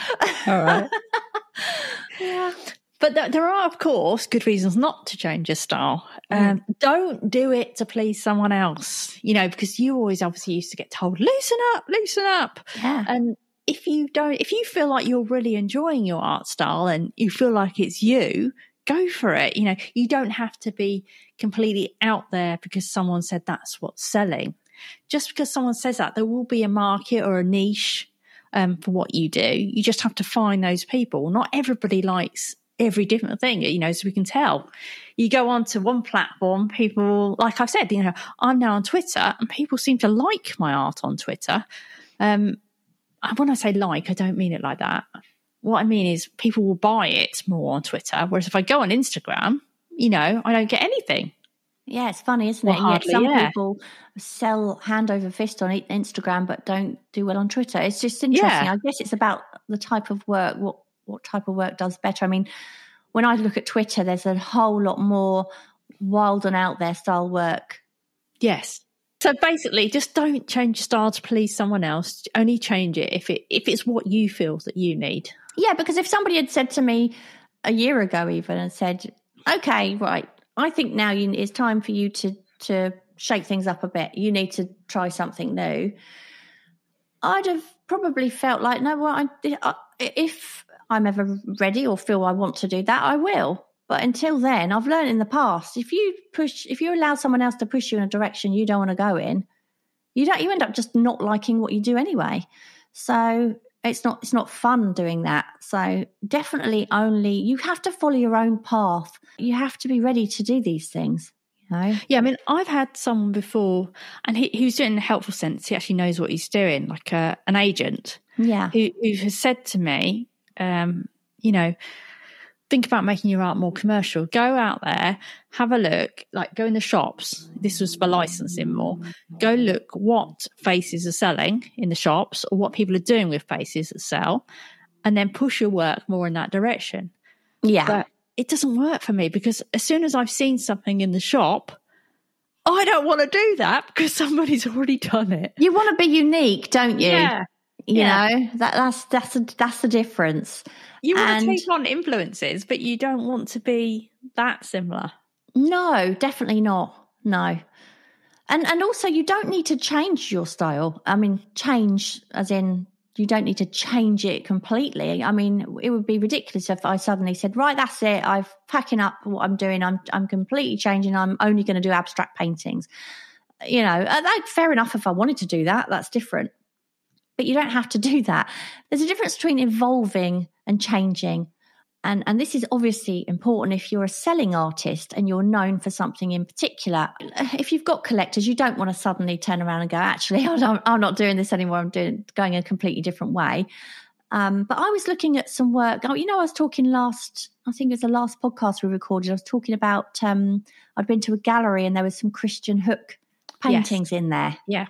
All right. yeah. But th- there are, of course, good reasons not to change your style. Mm. Um, don't do it to please someone else, you know, because you always obviously used to get told, loosen up, loosen up. Yeah. And if you don't, if you feel like you're really enjoying your art style and you feel like it's you, go for it. You know, you don't have to be completely out there because someone said that's what's selling. Just because someone says that, there will be a market or a niche um, for what you do. You just have to find those people. Not everybody likes every different thing, you know, so we can tell. You go on to one platform, people, like I've said, you know, I'm now on Twitter and people seem to like my art on Twitter. Um, when I say like, I don't mean it like that. What I mean is people will buy it more on Twitter. Whereas if I go on Instagram, you know, I don't get anything. Yeah, it's funny, isn't well, it? Hardly, some yeah. people sell hand over fist on Instagram, but don't do well on Twitter. It's just interesting. Yeah. I guess it's about the type of work, what what type of work does better. I mean, when I look at Twitter, there's a whole lot more wild and out there style work. Yes. So basically, just don't change your style to please someone else. Only change it if it if it's what you feel that you need. Yeah, because if somebody had said to me a year ago, even and said, "Okay, right, I think now you, it's time for you to to shake things up a bit. You need to try something new," I'd have probably felt like, "No, well, I, if I'm ever ready or feel I want to do that, I will. But until then, I've learned in the past if you push, if you allow someone else to push you in a direction you don't want to go in, you don't. You end up just not liking what you do anyway. So it's not it's not fun doing that. So definitely only you have to follow your own path. You have to be ready to do these things. You know? Yeah, I mean, I've had someone before, and he, he was doing in a helpful sense. He actually knows what he's doing, like a, uh, an agent. Yeah, who, who has said to me, um, you know, think about making your art more commercial. Go out there, have a look, like go in the shops. This was for licensing more. Go look what faces are selling in the shops or what people are doing with faces that sell, and then push your work more in that direction. Yeah. But it doesn't work for me because as soon as I've seen something in the shop, I don't want to do that because somebody's already done it. You want to be unique, don't you? Yeah. You yeah. know that that's that's a, that's the difference. You want and, to take on influences, but you don't want to be that similar. No, definitely not. No, and and also you don't need to change your style. I mean, change as in you don't need to change it completely. I mean, it would be ridiculous if I suddenly said, "Right, that's it. I'm packing up what I'm doing. I'm I'm completely changing. I'm only going to do abstract paintings." You know, uh, that, fair enough. If I wanted to do that, that's different but you don't have to do that. There's a difference between evolving and changing. And, and this is obviously important if you're a selling artist and you're known for something in particular. If you've got collectors, you don't want to suddenly turn around and go, actually, I'm not doing this anymore. I'm doing going a completely different way. Um, but I was looking at some work. Oh, you know, I was talking last, I think it was the last podcast we recorded. I was talking about, um, I'd been to a gallery and there was some Christian Hook paintings yes. in there. Yeah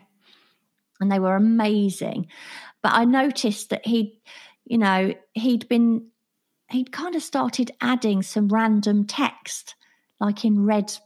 and they were amazing. But I noticed that he, you know, he'd been, he'd kind of started adding some random text, like in red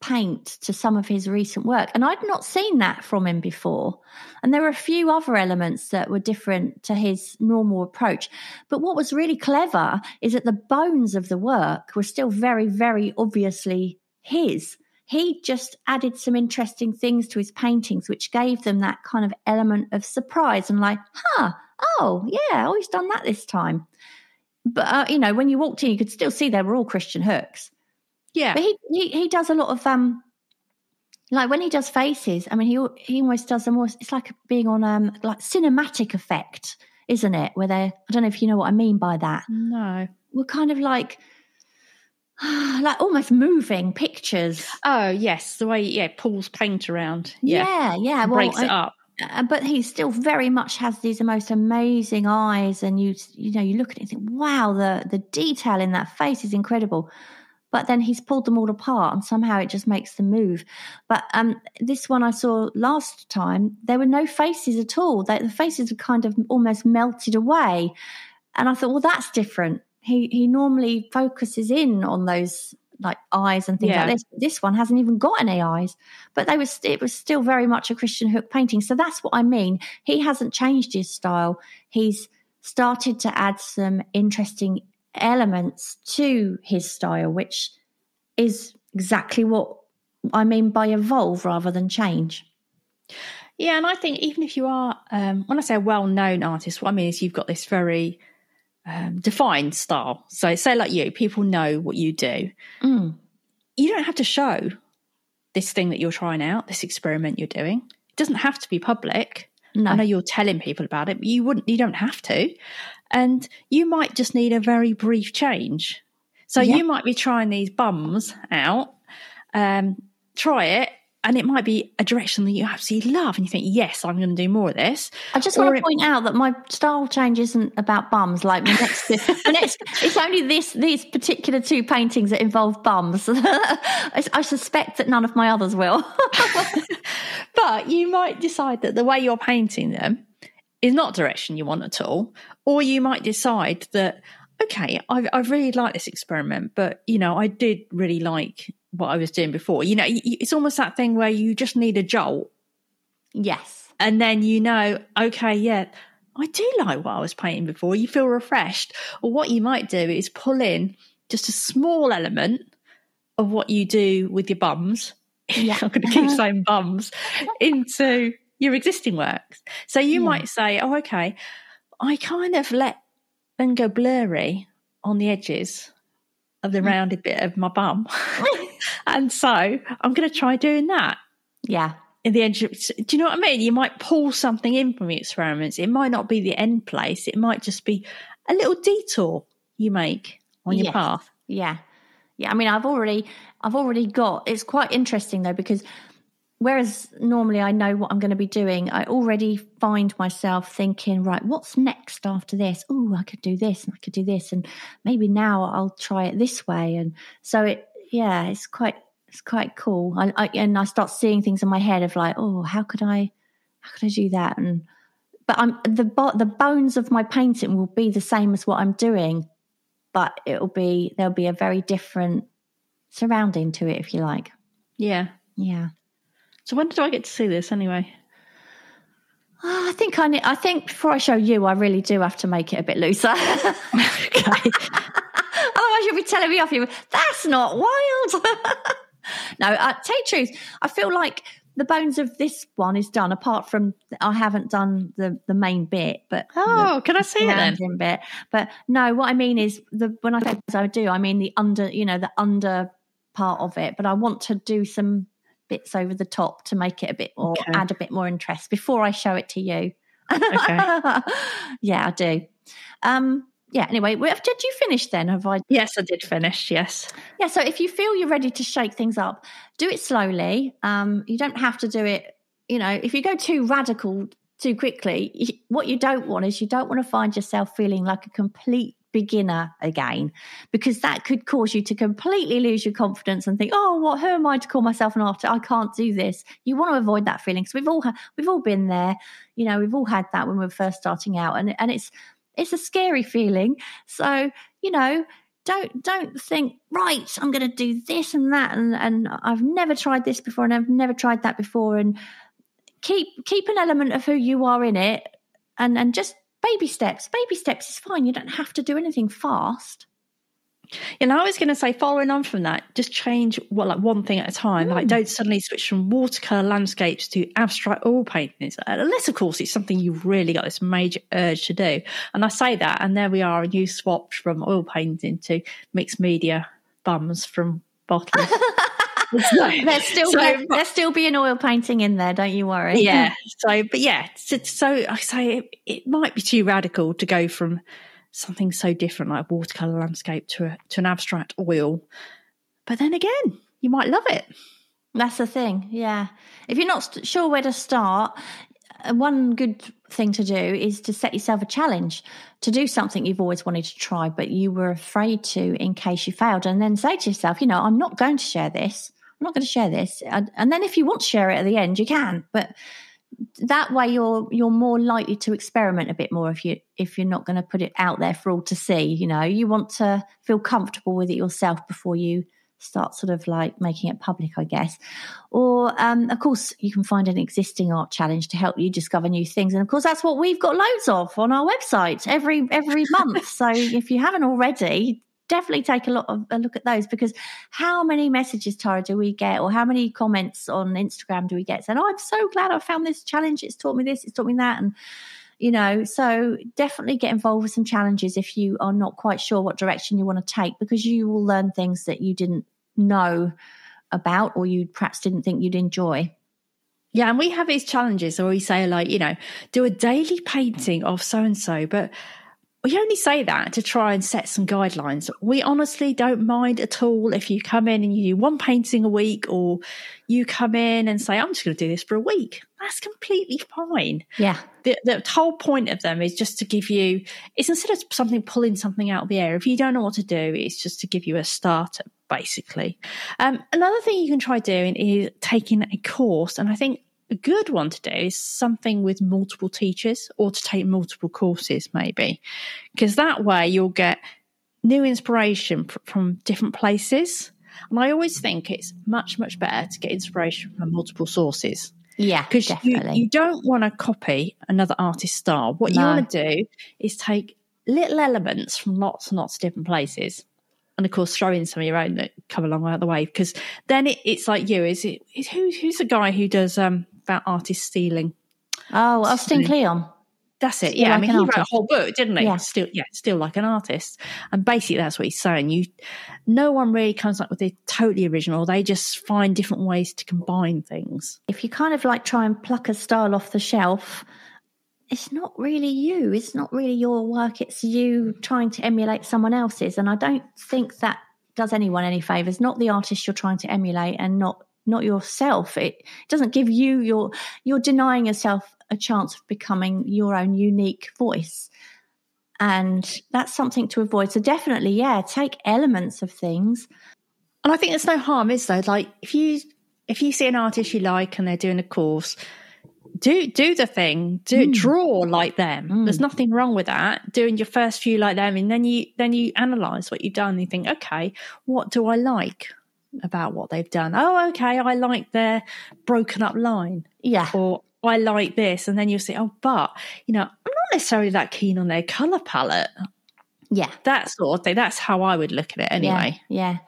paint to some of his recent work. And I'd not seen that from him before. And there were a few other elements that were different to his normal approach. But what was really clever is that the bones of the work were still very, very obviously his. He just added some interesting things to his paintings, which gave them that kind of element of surprise and like, huh, oh, yeah, oh, he's done that this time. But, uh, you know, when you walked in, you could still see they were all Christian Hooks Yeah. but he, he he does a lot of um like when he does faces, I mean he he almost does a more it's like being on um like cinematic effect, isn't it? Where they I don't know if you know what I mean by that. no. We're kind of like like almost moving pictures. Oh, yes. The way, yeah, pulls paint around. Yeah. Yeah, yeah. Well, breaks it up. uh, but he still very much has these most amazing eyes, and you you know you look at it and think, wow, the the detail in that face is incredible. But then he's pulled them all apart, and somehow it just makes them move. But um, this one I saw last time, there were no faces at all. They, the faces were kind of almost melted away, and I thought, well, that's different. He he normally focuses in on those like eyes and things Yeah. like this. This one hasn't even got any eyes but they was it was still very much a Christian Hook painting. So that's what I mean. He hasn't changed his style. He's started to add some interesting elements to his style, which is exactly what I mean by evolve rather than change. Yeah, and I think even if you are, um, when I say a well-known artist, what I mean is you've got this very um, defined style. So, say like you, people know what you do. Mm. You don't have to show this thing that you're trying out, this experiment you're doing. It doesn't have to be public. No. I know you're telling people about it, but you wouldn't. You don't have to, and you might just need a very brief change. So Yeah. you might be trying these bums out. Um, try it, and it might be a direction that you absolutely love, and you think, "Yes, I'm going to do more of this." I just Or want to it- point out that my style change isn't about bums. Like my next, next, it's only this these particular two paintings that involve bums. I, I suspect that none of my others will. But you might decide that the way you're painting them is not direction you want at all, or you might decide that okay, I, I really like this experiment, but you know, I did really like what I was doing before. You know, it's almost that thing where you just need a jolt, yes. and then you know, okay, yeah. I do like what I was painting before. You feel refreshed. Or what you might do is pull in just a small element of what you do with your bums. Yeah. I'm going to keep saying bums into your existing works. So you Yeah. might say, oh, okay, I kind of let them go blurry on the edges of the Mm. rounded bit of my bum. and so I'm going to try doing that Yeah. in the end, do you know what I mean? You might pull something in from your experiments. It might not be the end place. It might just be a little detour you make on your Yes. path. Yeah. Yeah. I mean, I've already, I've already got, it's quite interesting though, because whereas normally I know what I'm going to be doing, I already find myself thinking, right, what's next after this? Oh, I could do this and I could do this. And maybe now I'll try it this way. And so it, yeah, it's quite, it's quite cool. I, I, and I start seeing things in my head of like, oh, how could I, how could I do that? And, but I'm the, the bones of my painting will be the same as what I'm doing but it'll be there'll be a very different surrounding to it if you like Yeah. yeah So when do I get to see this anyway? Oh, i think i need, i think before i show you i really do have to make it a bit looser okay. otherwise you'll be telling me off you that's not wild no uh, tell you truth i feel like the bones of this one is done apart from i haven't done the the main bit but the- Oh, can I see it then? bit. But no, what I mean is the when I say I do, I mean the under, you know, the under part of it. But I want to do some bits over the top to make it a bit more, Okay. add a bit more interest before I show it to you. Okay. yeah, I do. Um, yeah. Anyway, did you finish then? Have I? Yes, I did finish. Yes. Yeah. So if you feel you're ready to shake things up, do it slowly. Um, you don't have to do it. You know, if you go too radical too quickly, what you don't want is you don't want to find yourself feeling like a complete beginner again, because that could cause you to completely lose your confidence and think, "Oh, what? Who am I to call myself an artist? I can't do this." You want to avoid that feeling. So we've all ha- we've all been there. You know, we've all had that when we we're first starting out, and and it's it's a scary feeling. So you know, don't don't think right. I'm going to do this and that, and and I've never tried this before, and I've never tried that before, and keep keep an element of who you are in it, and and just baby steps. Baby steps is fine. You don't have to do anything fast. And I was going to say, following on from that, just change what like one thing at a time. Mm. Like, don't suddenly switch from watercolor landscapes to abstract oil paintings, unless, of course, it's something you've really got this major urge to do. And I say that, and there we are, and you swapped from oil painting to mixed media bums from bottles. there's still so, be, there's still be an oil painting in there, don't you worry. Yeah. So, but yeah, so, so I say it, it might be too radical to go from something so different like a watercolor landscape to a, to an abstract oil. But then again, you might love it. That's the thing. Yeah. If you're not sure where to start, uh, one good thing to do is to set yourself a challenge to do something you've always wanted to try, but you were afraid to in case you failed. And then say to yourself, you know, I'm not going to share this. I'm not going to share this. And then if you want to share it at the end, you can. But that way you're you're more likely to experiment a bit more if you if you're not going to put it out there for all to see you know? You want to feel comfortable with it yourself before you start sort of like making it public i guess. Or um, of course you can find an existing art challenge to help you discover new things. And of course that's what we've got loads of on our website every every month. So if you haven't already definitely take a lot of a look at those because how many messages, Tara, do we get, or how many comments on Instagram do we get saying, "Oh, I'm so glad I found this challenge. It's taught me this. It's taught me that," and you know, so definitely get involved with some challenges if you are not quite sure what direction you want to take because you will learn things that you didn't know about or you perhaps didn't think you'd enjoy. Yeah, and we have these challenges where we say, like, you know, do a daily painting of so and so, but we only say that to try and set some guidelines. We honestly don't mind at all if you come in and you do one painting a week or you come in and say, I'm just going to do this for a week. That's completely fine. Yeah. The, the whole point of them is just to give you, it's instead of something pulling something out of the air, if you don't know what to do, it's just to give you a starter, basically. Um, another thing you can try doing is taking a course. And I think a good one to do is something with multiple teachers or to take multiple courses, maybe, because that way you'll get new inspiration from different places. And I always think it's much, much better to get inspiration from multiple sources. Yeah, because you, you, don't want to copy another artist's style. What no. you want to do is take little elements from lots and lots of different places. And of course, throw in some of your own that come along out of the way. Because then it, it's like you. Is it? Is, who, who's the guy who does um, about artists stealing. Oh, Austin Kleon. That's it. yeah, like I mean, he artist. wrote a whole book, didn't he? Yeah. Still, yeah, Steal Like an Artist. And basically, that's what he's saying. You, no one really comes up with a totally original. They just find different ways to combine things. If you kind of like try and pluck a style off the shelf, it's not really you. It's not really your work. It's you trying to emulate someone else's. And I don't think that does anyone any favors. Not the artist you're trying to emulate, and not not yourself. It doesn't give you your, you're denying yourself a chance of becoming your own unique voice. And that's something to avoid. So definitely, yeah, take elements of things. And I think there's no harm, is there? Like if you if you see an artist you like and they're doing a course, do do the thing do mm. draw like them mm. there's nothing wrong with that doing your first few like them and then you then you analyze what you've done and you think okay what do i like about what they've done. Oh, okay, I like their broken up line. Yeah. Or I like this. And then you'll say, oh, but, you know, I'm not necessarily that keen on their colour palette. Yeah. That sort of thing. That's how I would look at it anyway. Yeah.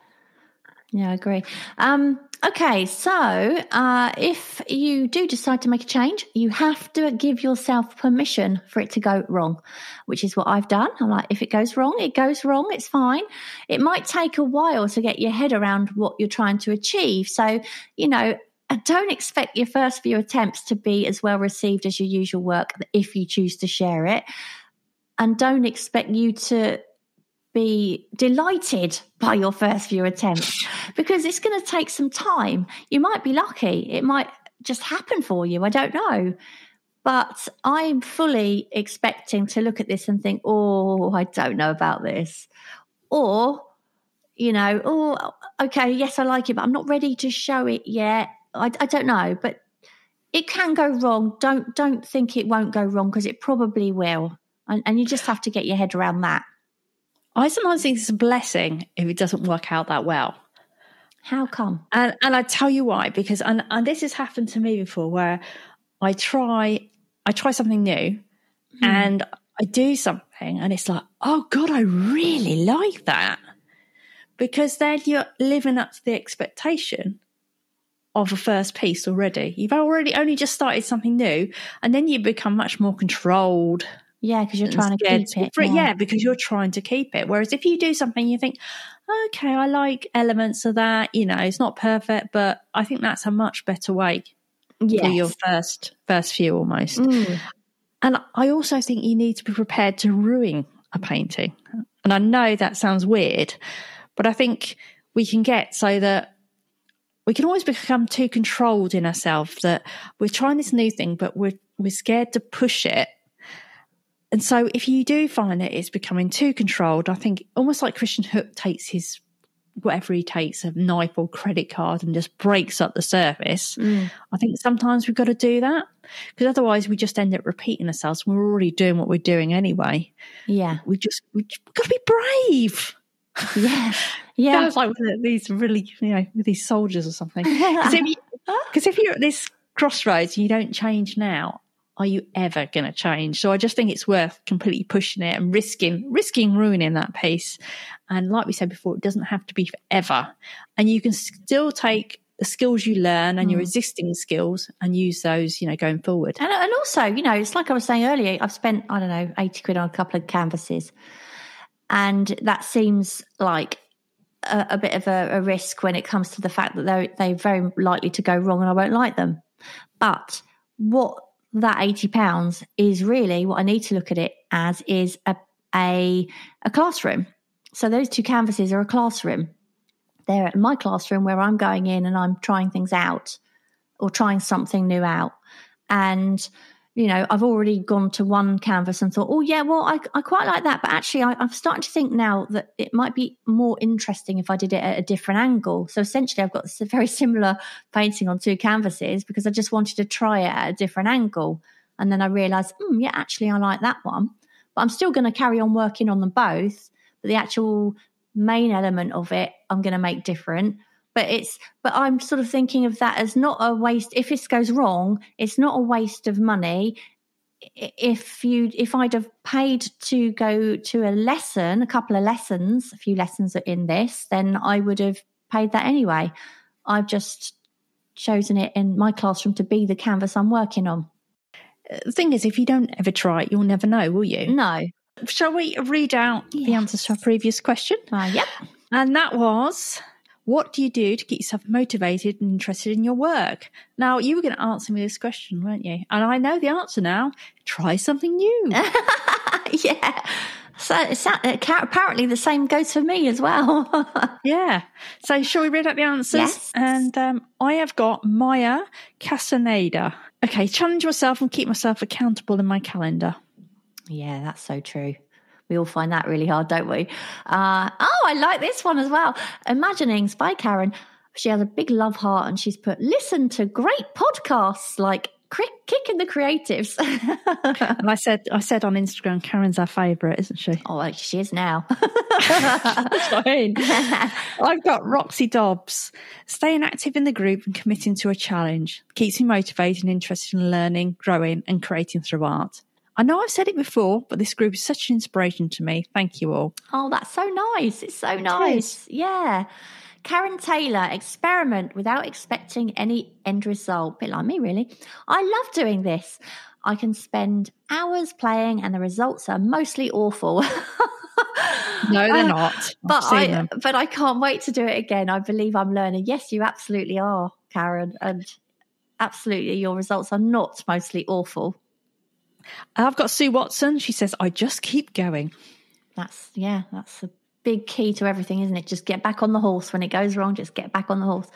Yeah, yeah I agree. Um, Okay, so uh, if you do decide to make a change, you have to give yourself permission for it to go wrong, which is what I've done. I'm like, if it goes wrong, it goes wrong, it's fine. It might take a while to get your head around what you're trying to achieve. So, you know, don't expect your first few attempts to be as well received as your usual work if you choose to share it. And don't expect you to be delighted by your first few attempts because it's going to take some time. You might be lucky, it might just happen for you. I don't know. But I'm fully expecting to look at this and think, oh, I don't know about this. Or, you know, oh, okay, yes, I like it, but I'm not ready to show it yet. I, I don't know. But it can go wrong. Don't don't think it won't go wrong because it probably will. And, and you just have to get your head around that. I sometimes think it's a blessing if it doesn't work out that well. How come? And and I tell you why, because and, and this has happened to me before where I try I try something new mm. and I do something and it's like, oh God, I really like that. Because then you're living up to the expectation of a first piece already. You've already only just started something new and then you become much more controlled yeah, because you're trying to keep it. Yeah. yeah. because you're trying to keep it. Whereas if you do something, you think, okay, I like elements of that. You know, it's not perfect, but I think that's a much better way yes. for your first first few almost. Mm. And I also think you need to be prepared to ruin a painting. And I know that sounds weird, but I think we can get so that we can always become too controlled in ourselves that we're trying this new thing, but we're we're scared to push it and so if you do find that it's becoming too controlled, I think almost like Christian Hook takes his whatever he takes, a knife or credit card and just breaks up the surface. Mm. I think sometimes we've got to do that because otherwise we just end up repeating ourselves. We're already doing what we're doing anyway. Yeah. We just, we have got to be brave. Yeah. Yeah. Sounds like these really, you know, with these soldiers or something. Because if, if, you're at this crossroads and you don't change now, are you ever going to change? So I just think it's worth completely pushing it and risking, risking ruining that piece. And like we said before, it doesn't have to be forever. And you can still take the skills you learn and mm. your existing skills and use those, you know, going forward. And, and also, you know, it's like I was saying earlier, I've spent, I don't know, 80 quid on a couple of canvases. And that seems like a, a bit of a, a, risk when it comes to the fact that they're, they're very likely to go wrong and I won't like them. But what that 80 pounds is really what I need to look at it as is a, a, a classroom. So those two canvases are a classroom. They're at my classroom where I'm going in and I'm trying things out or trying something new out. And you know, I've already gone to one canvas and thought, oh, yeah, well, I, I quite like that. But actually, I, I'm starting to think now that it might be more interesting if I did it at a different angle. So essentially, I've got a very similar painting on two canvases because I just wanted to try it at a different angle. And then I realized, mm, yeah, actually, I like that one. But I'm still going to carry on working on them both. But the actual main element of it, I'm going to make different but it's but i'm sort of thinking of that as not a waste if this goes wrong it's not a waste of money. If you if i'd have paid to go to a lesson a couple of lessons a few lessons in this then i would have paid that anyway. I've just chosen it in my classroom to be the canvas i'm working on. The thing is if you don't ever try it you'll never know will you? No. Shall we read out yes. the answers to our previous question? Uh, yep. And that was what do you do to keep yourself motivated and interested in your work? Now, you were going to answer me this question, weren't you? And I know the answer now. Try something new. yeah. So apparently the same goes for me as well. yeah. So shall we read out the answers? Yes. And um, I have got Maya Casaneda. Okay, challenge myself and keep myself accountable in my calendar. Yeah, that's so true. We all find that really hard, don't we? Uh, oh, I like this one as well. Imaginings by Karen. She has a big love heart and she's put, listen to great podcasts like Kick in the Creatives. and I said, I said on Instagram, Karen's our favourite, isn't she? Oh, well, she is now. I mean. I've got Roxy Dobbs. Staying active in the group and committing to a challenge keeps me motivated and interested in learning, growing, and creating through art. I know I've said it before, but this group is such an inspiration to me. Thank you all. Oh, that's so nice. It's so nice. yeah. Karen Taylor, experiment without expecting any end result. Bit like me, really. I love doing this. I can spend hours playing, and the results are mostly awful. no, they're uh, not. but I, them. but I can't wait to do it again. I believe I'm learning. Yes, you absolutely are, Karen, and absolutely, your results are not mostly awful. I've got Sue Watson. She says, I just keep going. That's, yeah, that's a big key to everything, isn't it? Just get back on the horse. When it goes wrong, just get back on the horse.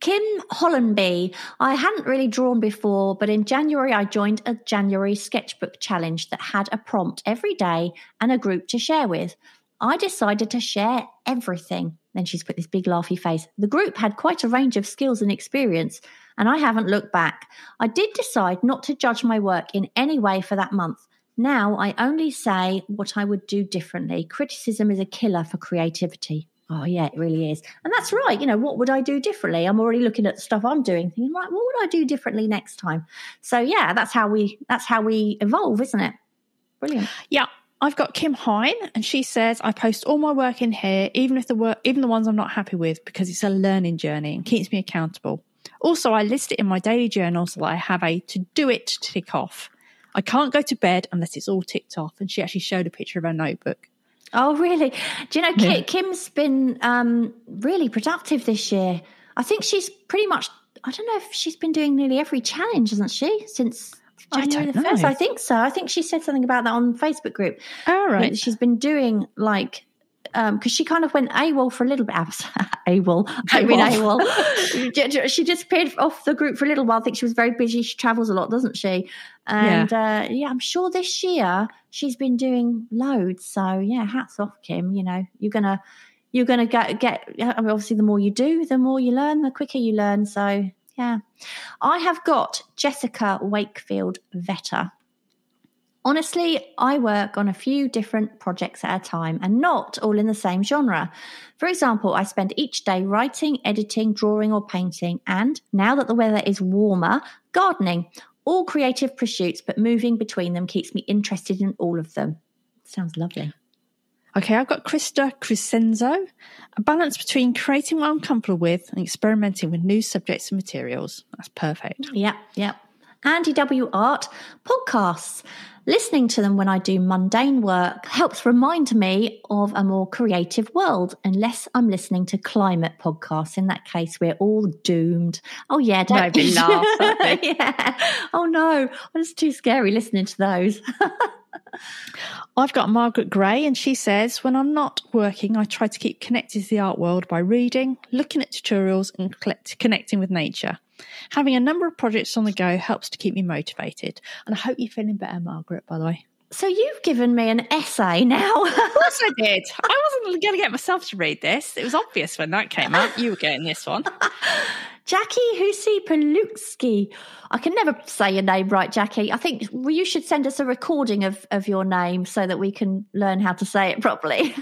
Kim Hollenby. I hadn't really drawn before, but in January I joined a January sketchbook challenge that had a prompt every day and a group to share with. I decided to share everything. Then she's put this big laughy face. The group had quite a range of skills and experience and I haven't looked back. I did decide not to judge my work in any way for that month. Now I only say what I would do differently. Criticism is a killer for creativity. Oh, yeah, it really is. And that's right. You know, what would I do differently? I'm already looking at the stuff I'm doing, thinking, right, what would I do differently next time? So yeah, that's how we that's how we evolve, isn't it? Brilliant. Yeah. I've got Kim Hine, and she says I post all my work in here, even if the work, even the ones I'm not happy with, because it's a learning journey and keeps me accountable. Also, I list it in my daily journal so that I have a to do it to tick off. I can't go to bed unless it's all ticked off. And she actually showed a picture of her notebook. Oh, really? Do you know, yeah. Kim's been um, really productive this year. I think she's pretty much, I don't know if she's been doing nearly every challenge, hasn't she, since January the 1st? I think so. I think she said something about that on Facebook group. All right. She's been doing like because um, she kind of went AWOL for a little bit. AWOL. I mean AWOL. she disappeared off the group for a little while. I think she was very busy. She travels a lot, doesn't she? And yeah, uh, yeah I'm sure this year she's been doing loads. So yeah, hats off, Kim. You know, you're gonna you're gonna get get. I mean, obviously, the more you do, the more you learn, the quicker you learn. So yeah, I have got Jessica Wakefield Vetter. Honestly, I work on a few different projects at a time and not all in the same genre. For example, I spend each day writing, editing, drawing, or painting, and now that the weather is warmer, gardening. All creative pursuits, but moving between them keeps me interested in all of them. Sounds lovely. Okay, I've got Krista Crescenzo. A balance between creating what I'm comfortable with and experimenting with new subjects and materials. That's perfect. Yeah, yeah. Andy W. Art, podcasts. Listening to them when I do mundane work helps remind me of a more creative world, unless I'm listening to climate podcasts. In that case, we're all doomed. Oh, yeah, don't be laugh. yeah. Oh, no, oh, it's too scary listening to those. I've got Margaret Gray, and she says, When I'm not working, I try to keep connected to the art world by reading, looking at tutorials, and connecting with nature. Having a number of projects on the go helps to keep me motivated. And I hope you're feeling better, Margaret, by the way. So you've given me an essay now. of course I did. I wasn't going to get myself to read this. It was obvious when that came out. You were getting this one. Jackie Husi Palutsky. I can never say your name right, Jackie. I think you should send us a recording of, of your name so that we can learn how to say it properly.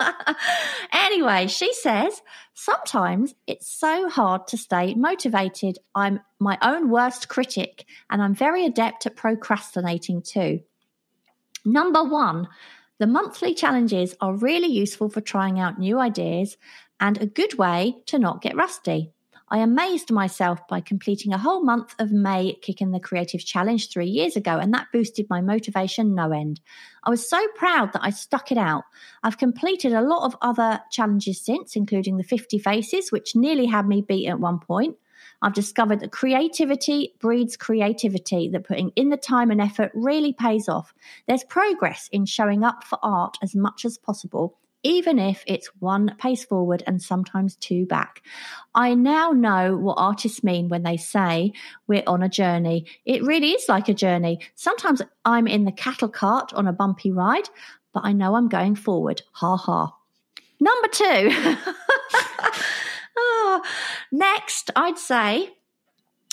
anyway, she says, sometimes it's so hard to stay motivated. I'm my own worst critic and I'm very adept at procrastinating too. Number one, the monthly challenges are really useful for trying out new ideas and a good way to not get rusty. I amazed myself by completing a whole month of May Kick in the Creative challenge three years ago, and that boosted my motivation no end. I was so proud that I stuck it out. I've completed a lot of other challenges since, including the 50 faces, which nearly had me beat at one point. I've discovered that creativity breeds creativity, that putting in the time and effort really pays off. There's progress in showing up for art as much as possible even if it's one pace forward and sometimes two back. I now know what artists mean when they say we're on a journey. It really is like a journey. Sometimes I'm in the cattle cart on a bumpy ride, but I know I'm going forward. Ha ha. Number two. oh, next, I'd say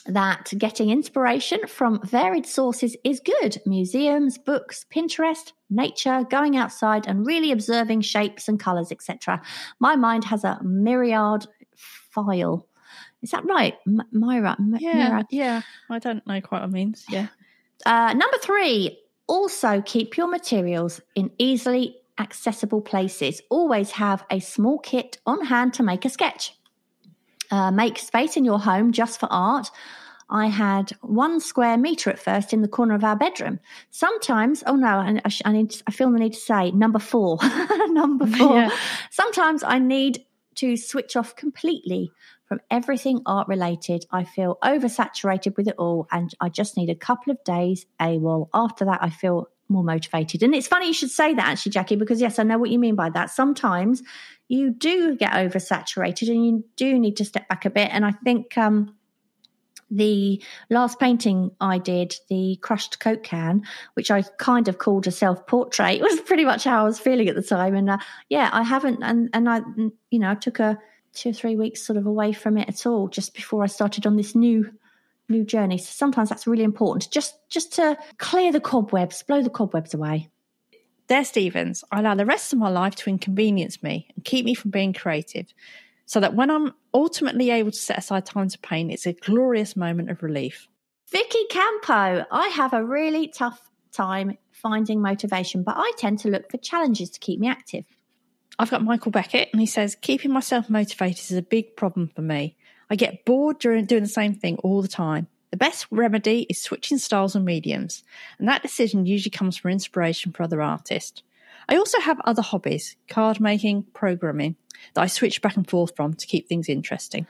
that getting inspiration from varied sources is good museums, books, Pinterest, nature, going outside and really observing shapes and colors, etc. My mind has a myriad file. Is that right? M- Myra? M- yeah, myriad. yeah. I don't know quite what it means. Yeah. Uh, number three, also keep your materials in easily accessible places. Always have a small kit on hand to make a sketch. Uh, make space in your home just for art. I had one square meter at first in the corner of our bedroom. Sometimes, oh no, I, I need, to, I feel the need to say number four, number four. Yeah. Sometimes I need to switch off completely from everything art related. I feel oversaturated with it all, and I just need a couple of days a AWOL. After that, I feel more motivated. And it's funny you should say that actually, Jackie, because yes, I know what you mean by that. Sometimes you do get oversaturated and you do need to step back a bit. And I think um, the last painting I did, the crushed Coke can, which I kind of called a self portrait, was pretty much how I was feeling at the time. And uh, yeah, I haven't, and, and I, you know, I took a two or three weeks sort of away from it at all just before I started on this new new journey. So sometimes that's really important, just just to clear the cobwebs, blow the cobwebs away. Dare Stevens, I allow the rest of my life to inconvenience me and keep me from being creative, so that when I'm ultimately able to set aside time to paint, it's a glorious moment of relief. Vicky Campo, I have a really tough time finding motivation, but I tend to look for challenges to keep me active. I've got Michael Beckett, and he says, Keeping myself motivated is a big problem for me. I get bored during doing the same thing all the time. The best remedy is switching styles and mediums, and that decision usually comes from inspiration for other artists. I also have other hobbies, card making, programming, that I switch back and forth from to keep things interesting.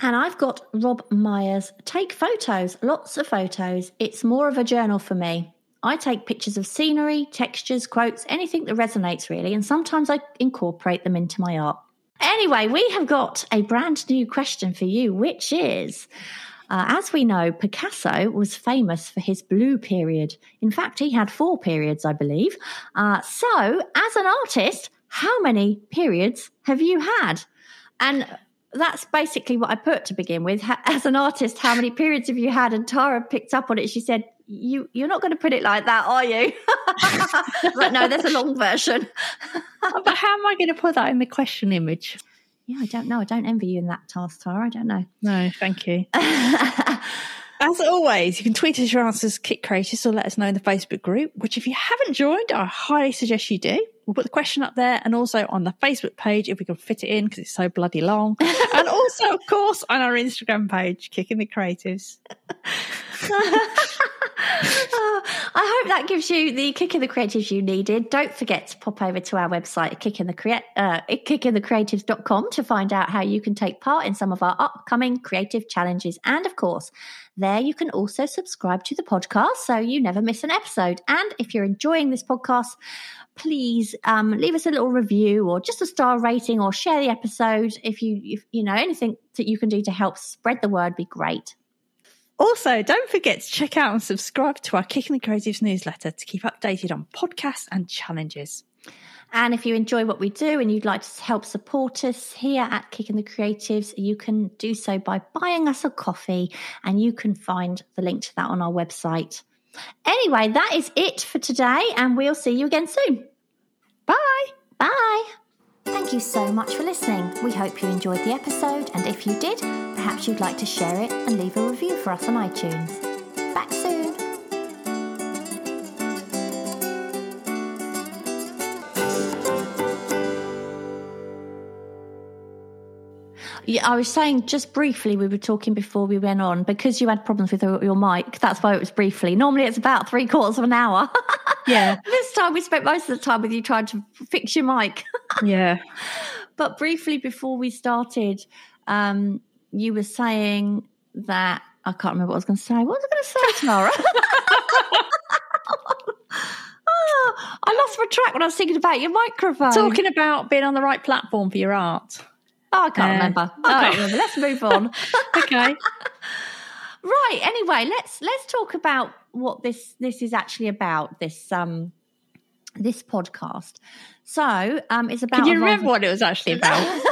And I've got Rob Myers. Take photos, lots of photos. It's more of a journal for me. I take pictures of scenery, textures, quotes, anything that resonates really, and sometimes I incorporate them into my art. Anyway, we have got a brand new question for you, which is uh, as we know, Picasso was famous for his blue period. In fact, he had four periods, I believe. Uh, so, as an artist, how many periods have you had? And that's basically what I put to begin with. As an artist, how many periods have you had? And Tara picked up on it. She said, "You you're not going to put it like that, are you?" but no, there's a long version. but how am I going to put that in the question image? Yeah, I don't know. I don't envy you in that task, Tara. I don't know. No, thank you. As always, you can tweet us your answers, Kit Creators, or let us know in the Facebook group, which if you haven't joined, I highly suggest you do. We'll put the question up there and also on the Facebook page if we can fit it in because it's so bloody long. and also, of course, on our Instagram page, Kick in the Creatives. I hope that gives you the kick in the creatives you needed. Don't forget to pop over to our website, kickinthecrea- uh, kickinthecreatives.com to find out how you can take part in some of our upcoming creative challenges. And of course, there you can also subscribe to the podcast so you never miss an episode. And if you're enjoying this podcast, please um, leave us a little review or just a star rating or share the episode. If you, if, you know, anything that you can do to help spread the word be great. Also, don't forget to check out and subscribe to our Kick in the Creatives newsletter to keep updated on podcasts and challenges. And if you enjoy what we do and you'd like to help support us here at Kick in the Creatives, you can do so by buying us a coffee, and you can find the link to that on our website. Anyway, that is it for today, and we'll see you again soon. Bye. Bye. Thank you so much for listening. We hope you enjoyed the episode, and if you did, perhaps you'd like to share it and leave a review for us on iTunes. Back soon. Yeah, I was saying just briefly, we were talking before we went on because you had problems with your mic. That's why it was briefly. Normally it's about three quarters of an hour. Yeah. this time we spent most of the time with you trying to fix your mic. yeah. But briefly before we started, um, you were saying that I can't remember what I was going to say. What was I going to say, Tara? oh, I lost my track when I was thinking about your microphone. Talking about being on the right platform for your art. Oh, I can't uh, remember. I can't remember. Let's move on. okay. Right. Anyway, let's let's talk about what this this is actually about. This um this podcast. So um, it's about. Can you remember what it was actually about?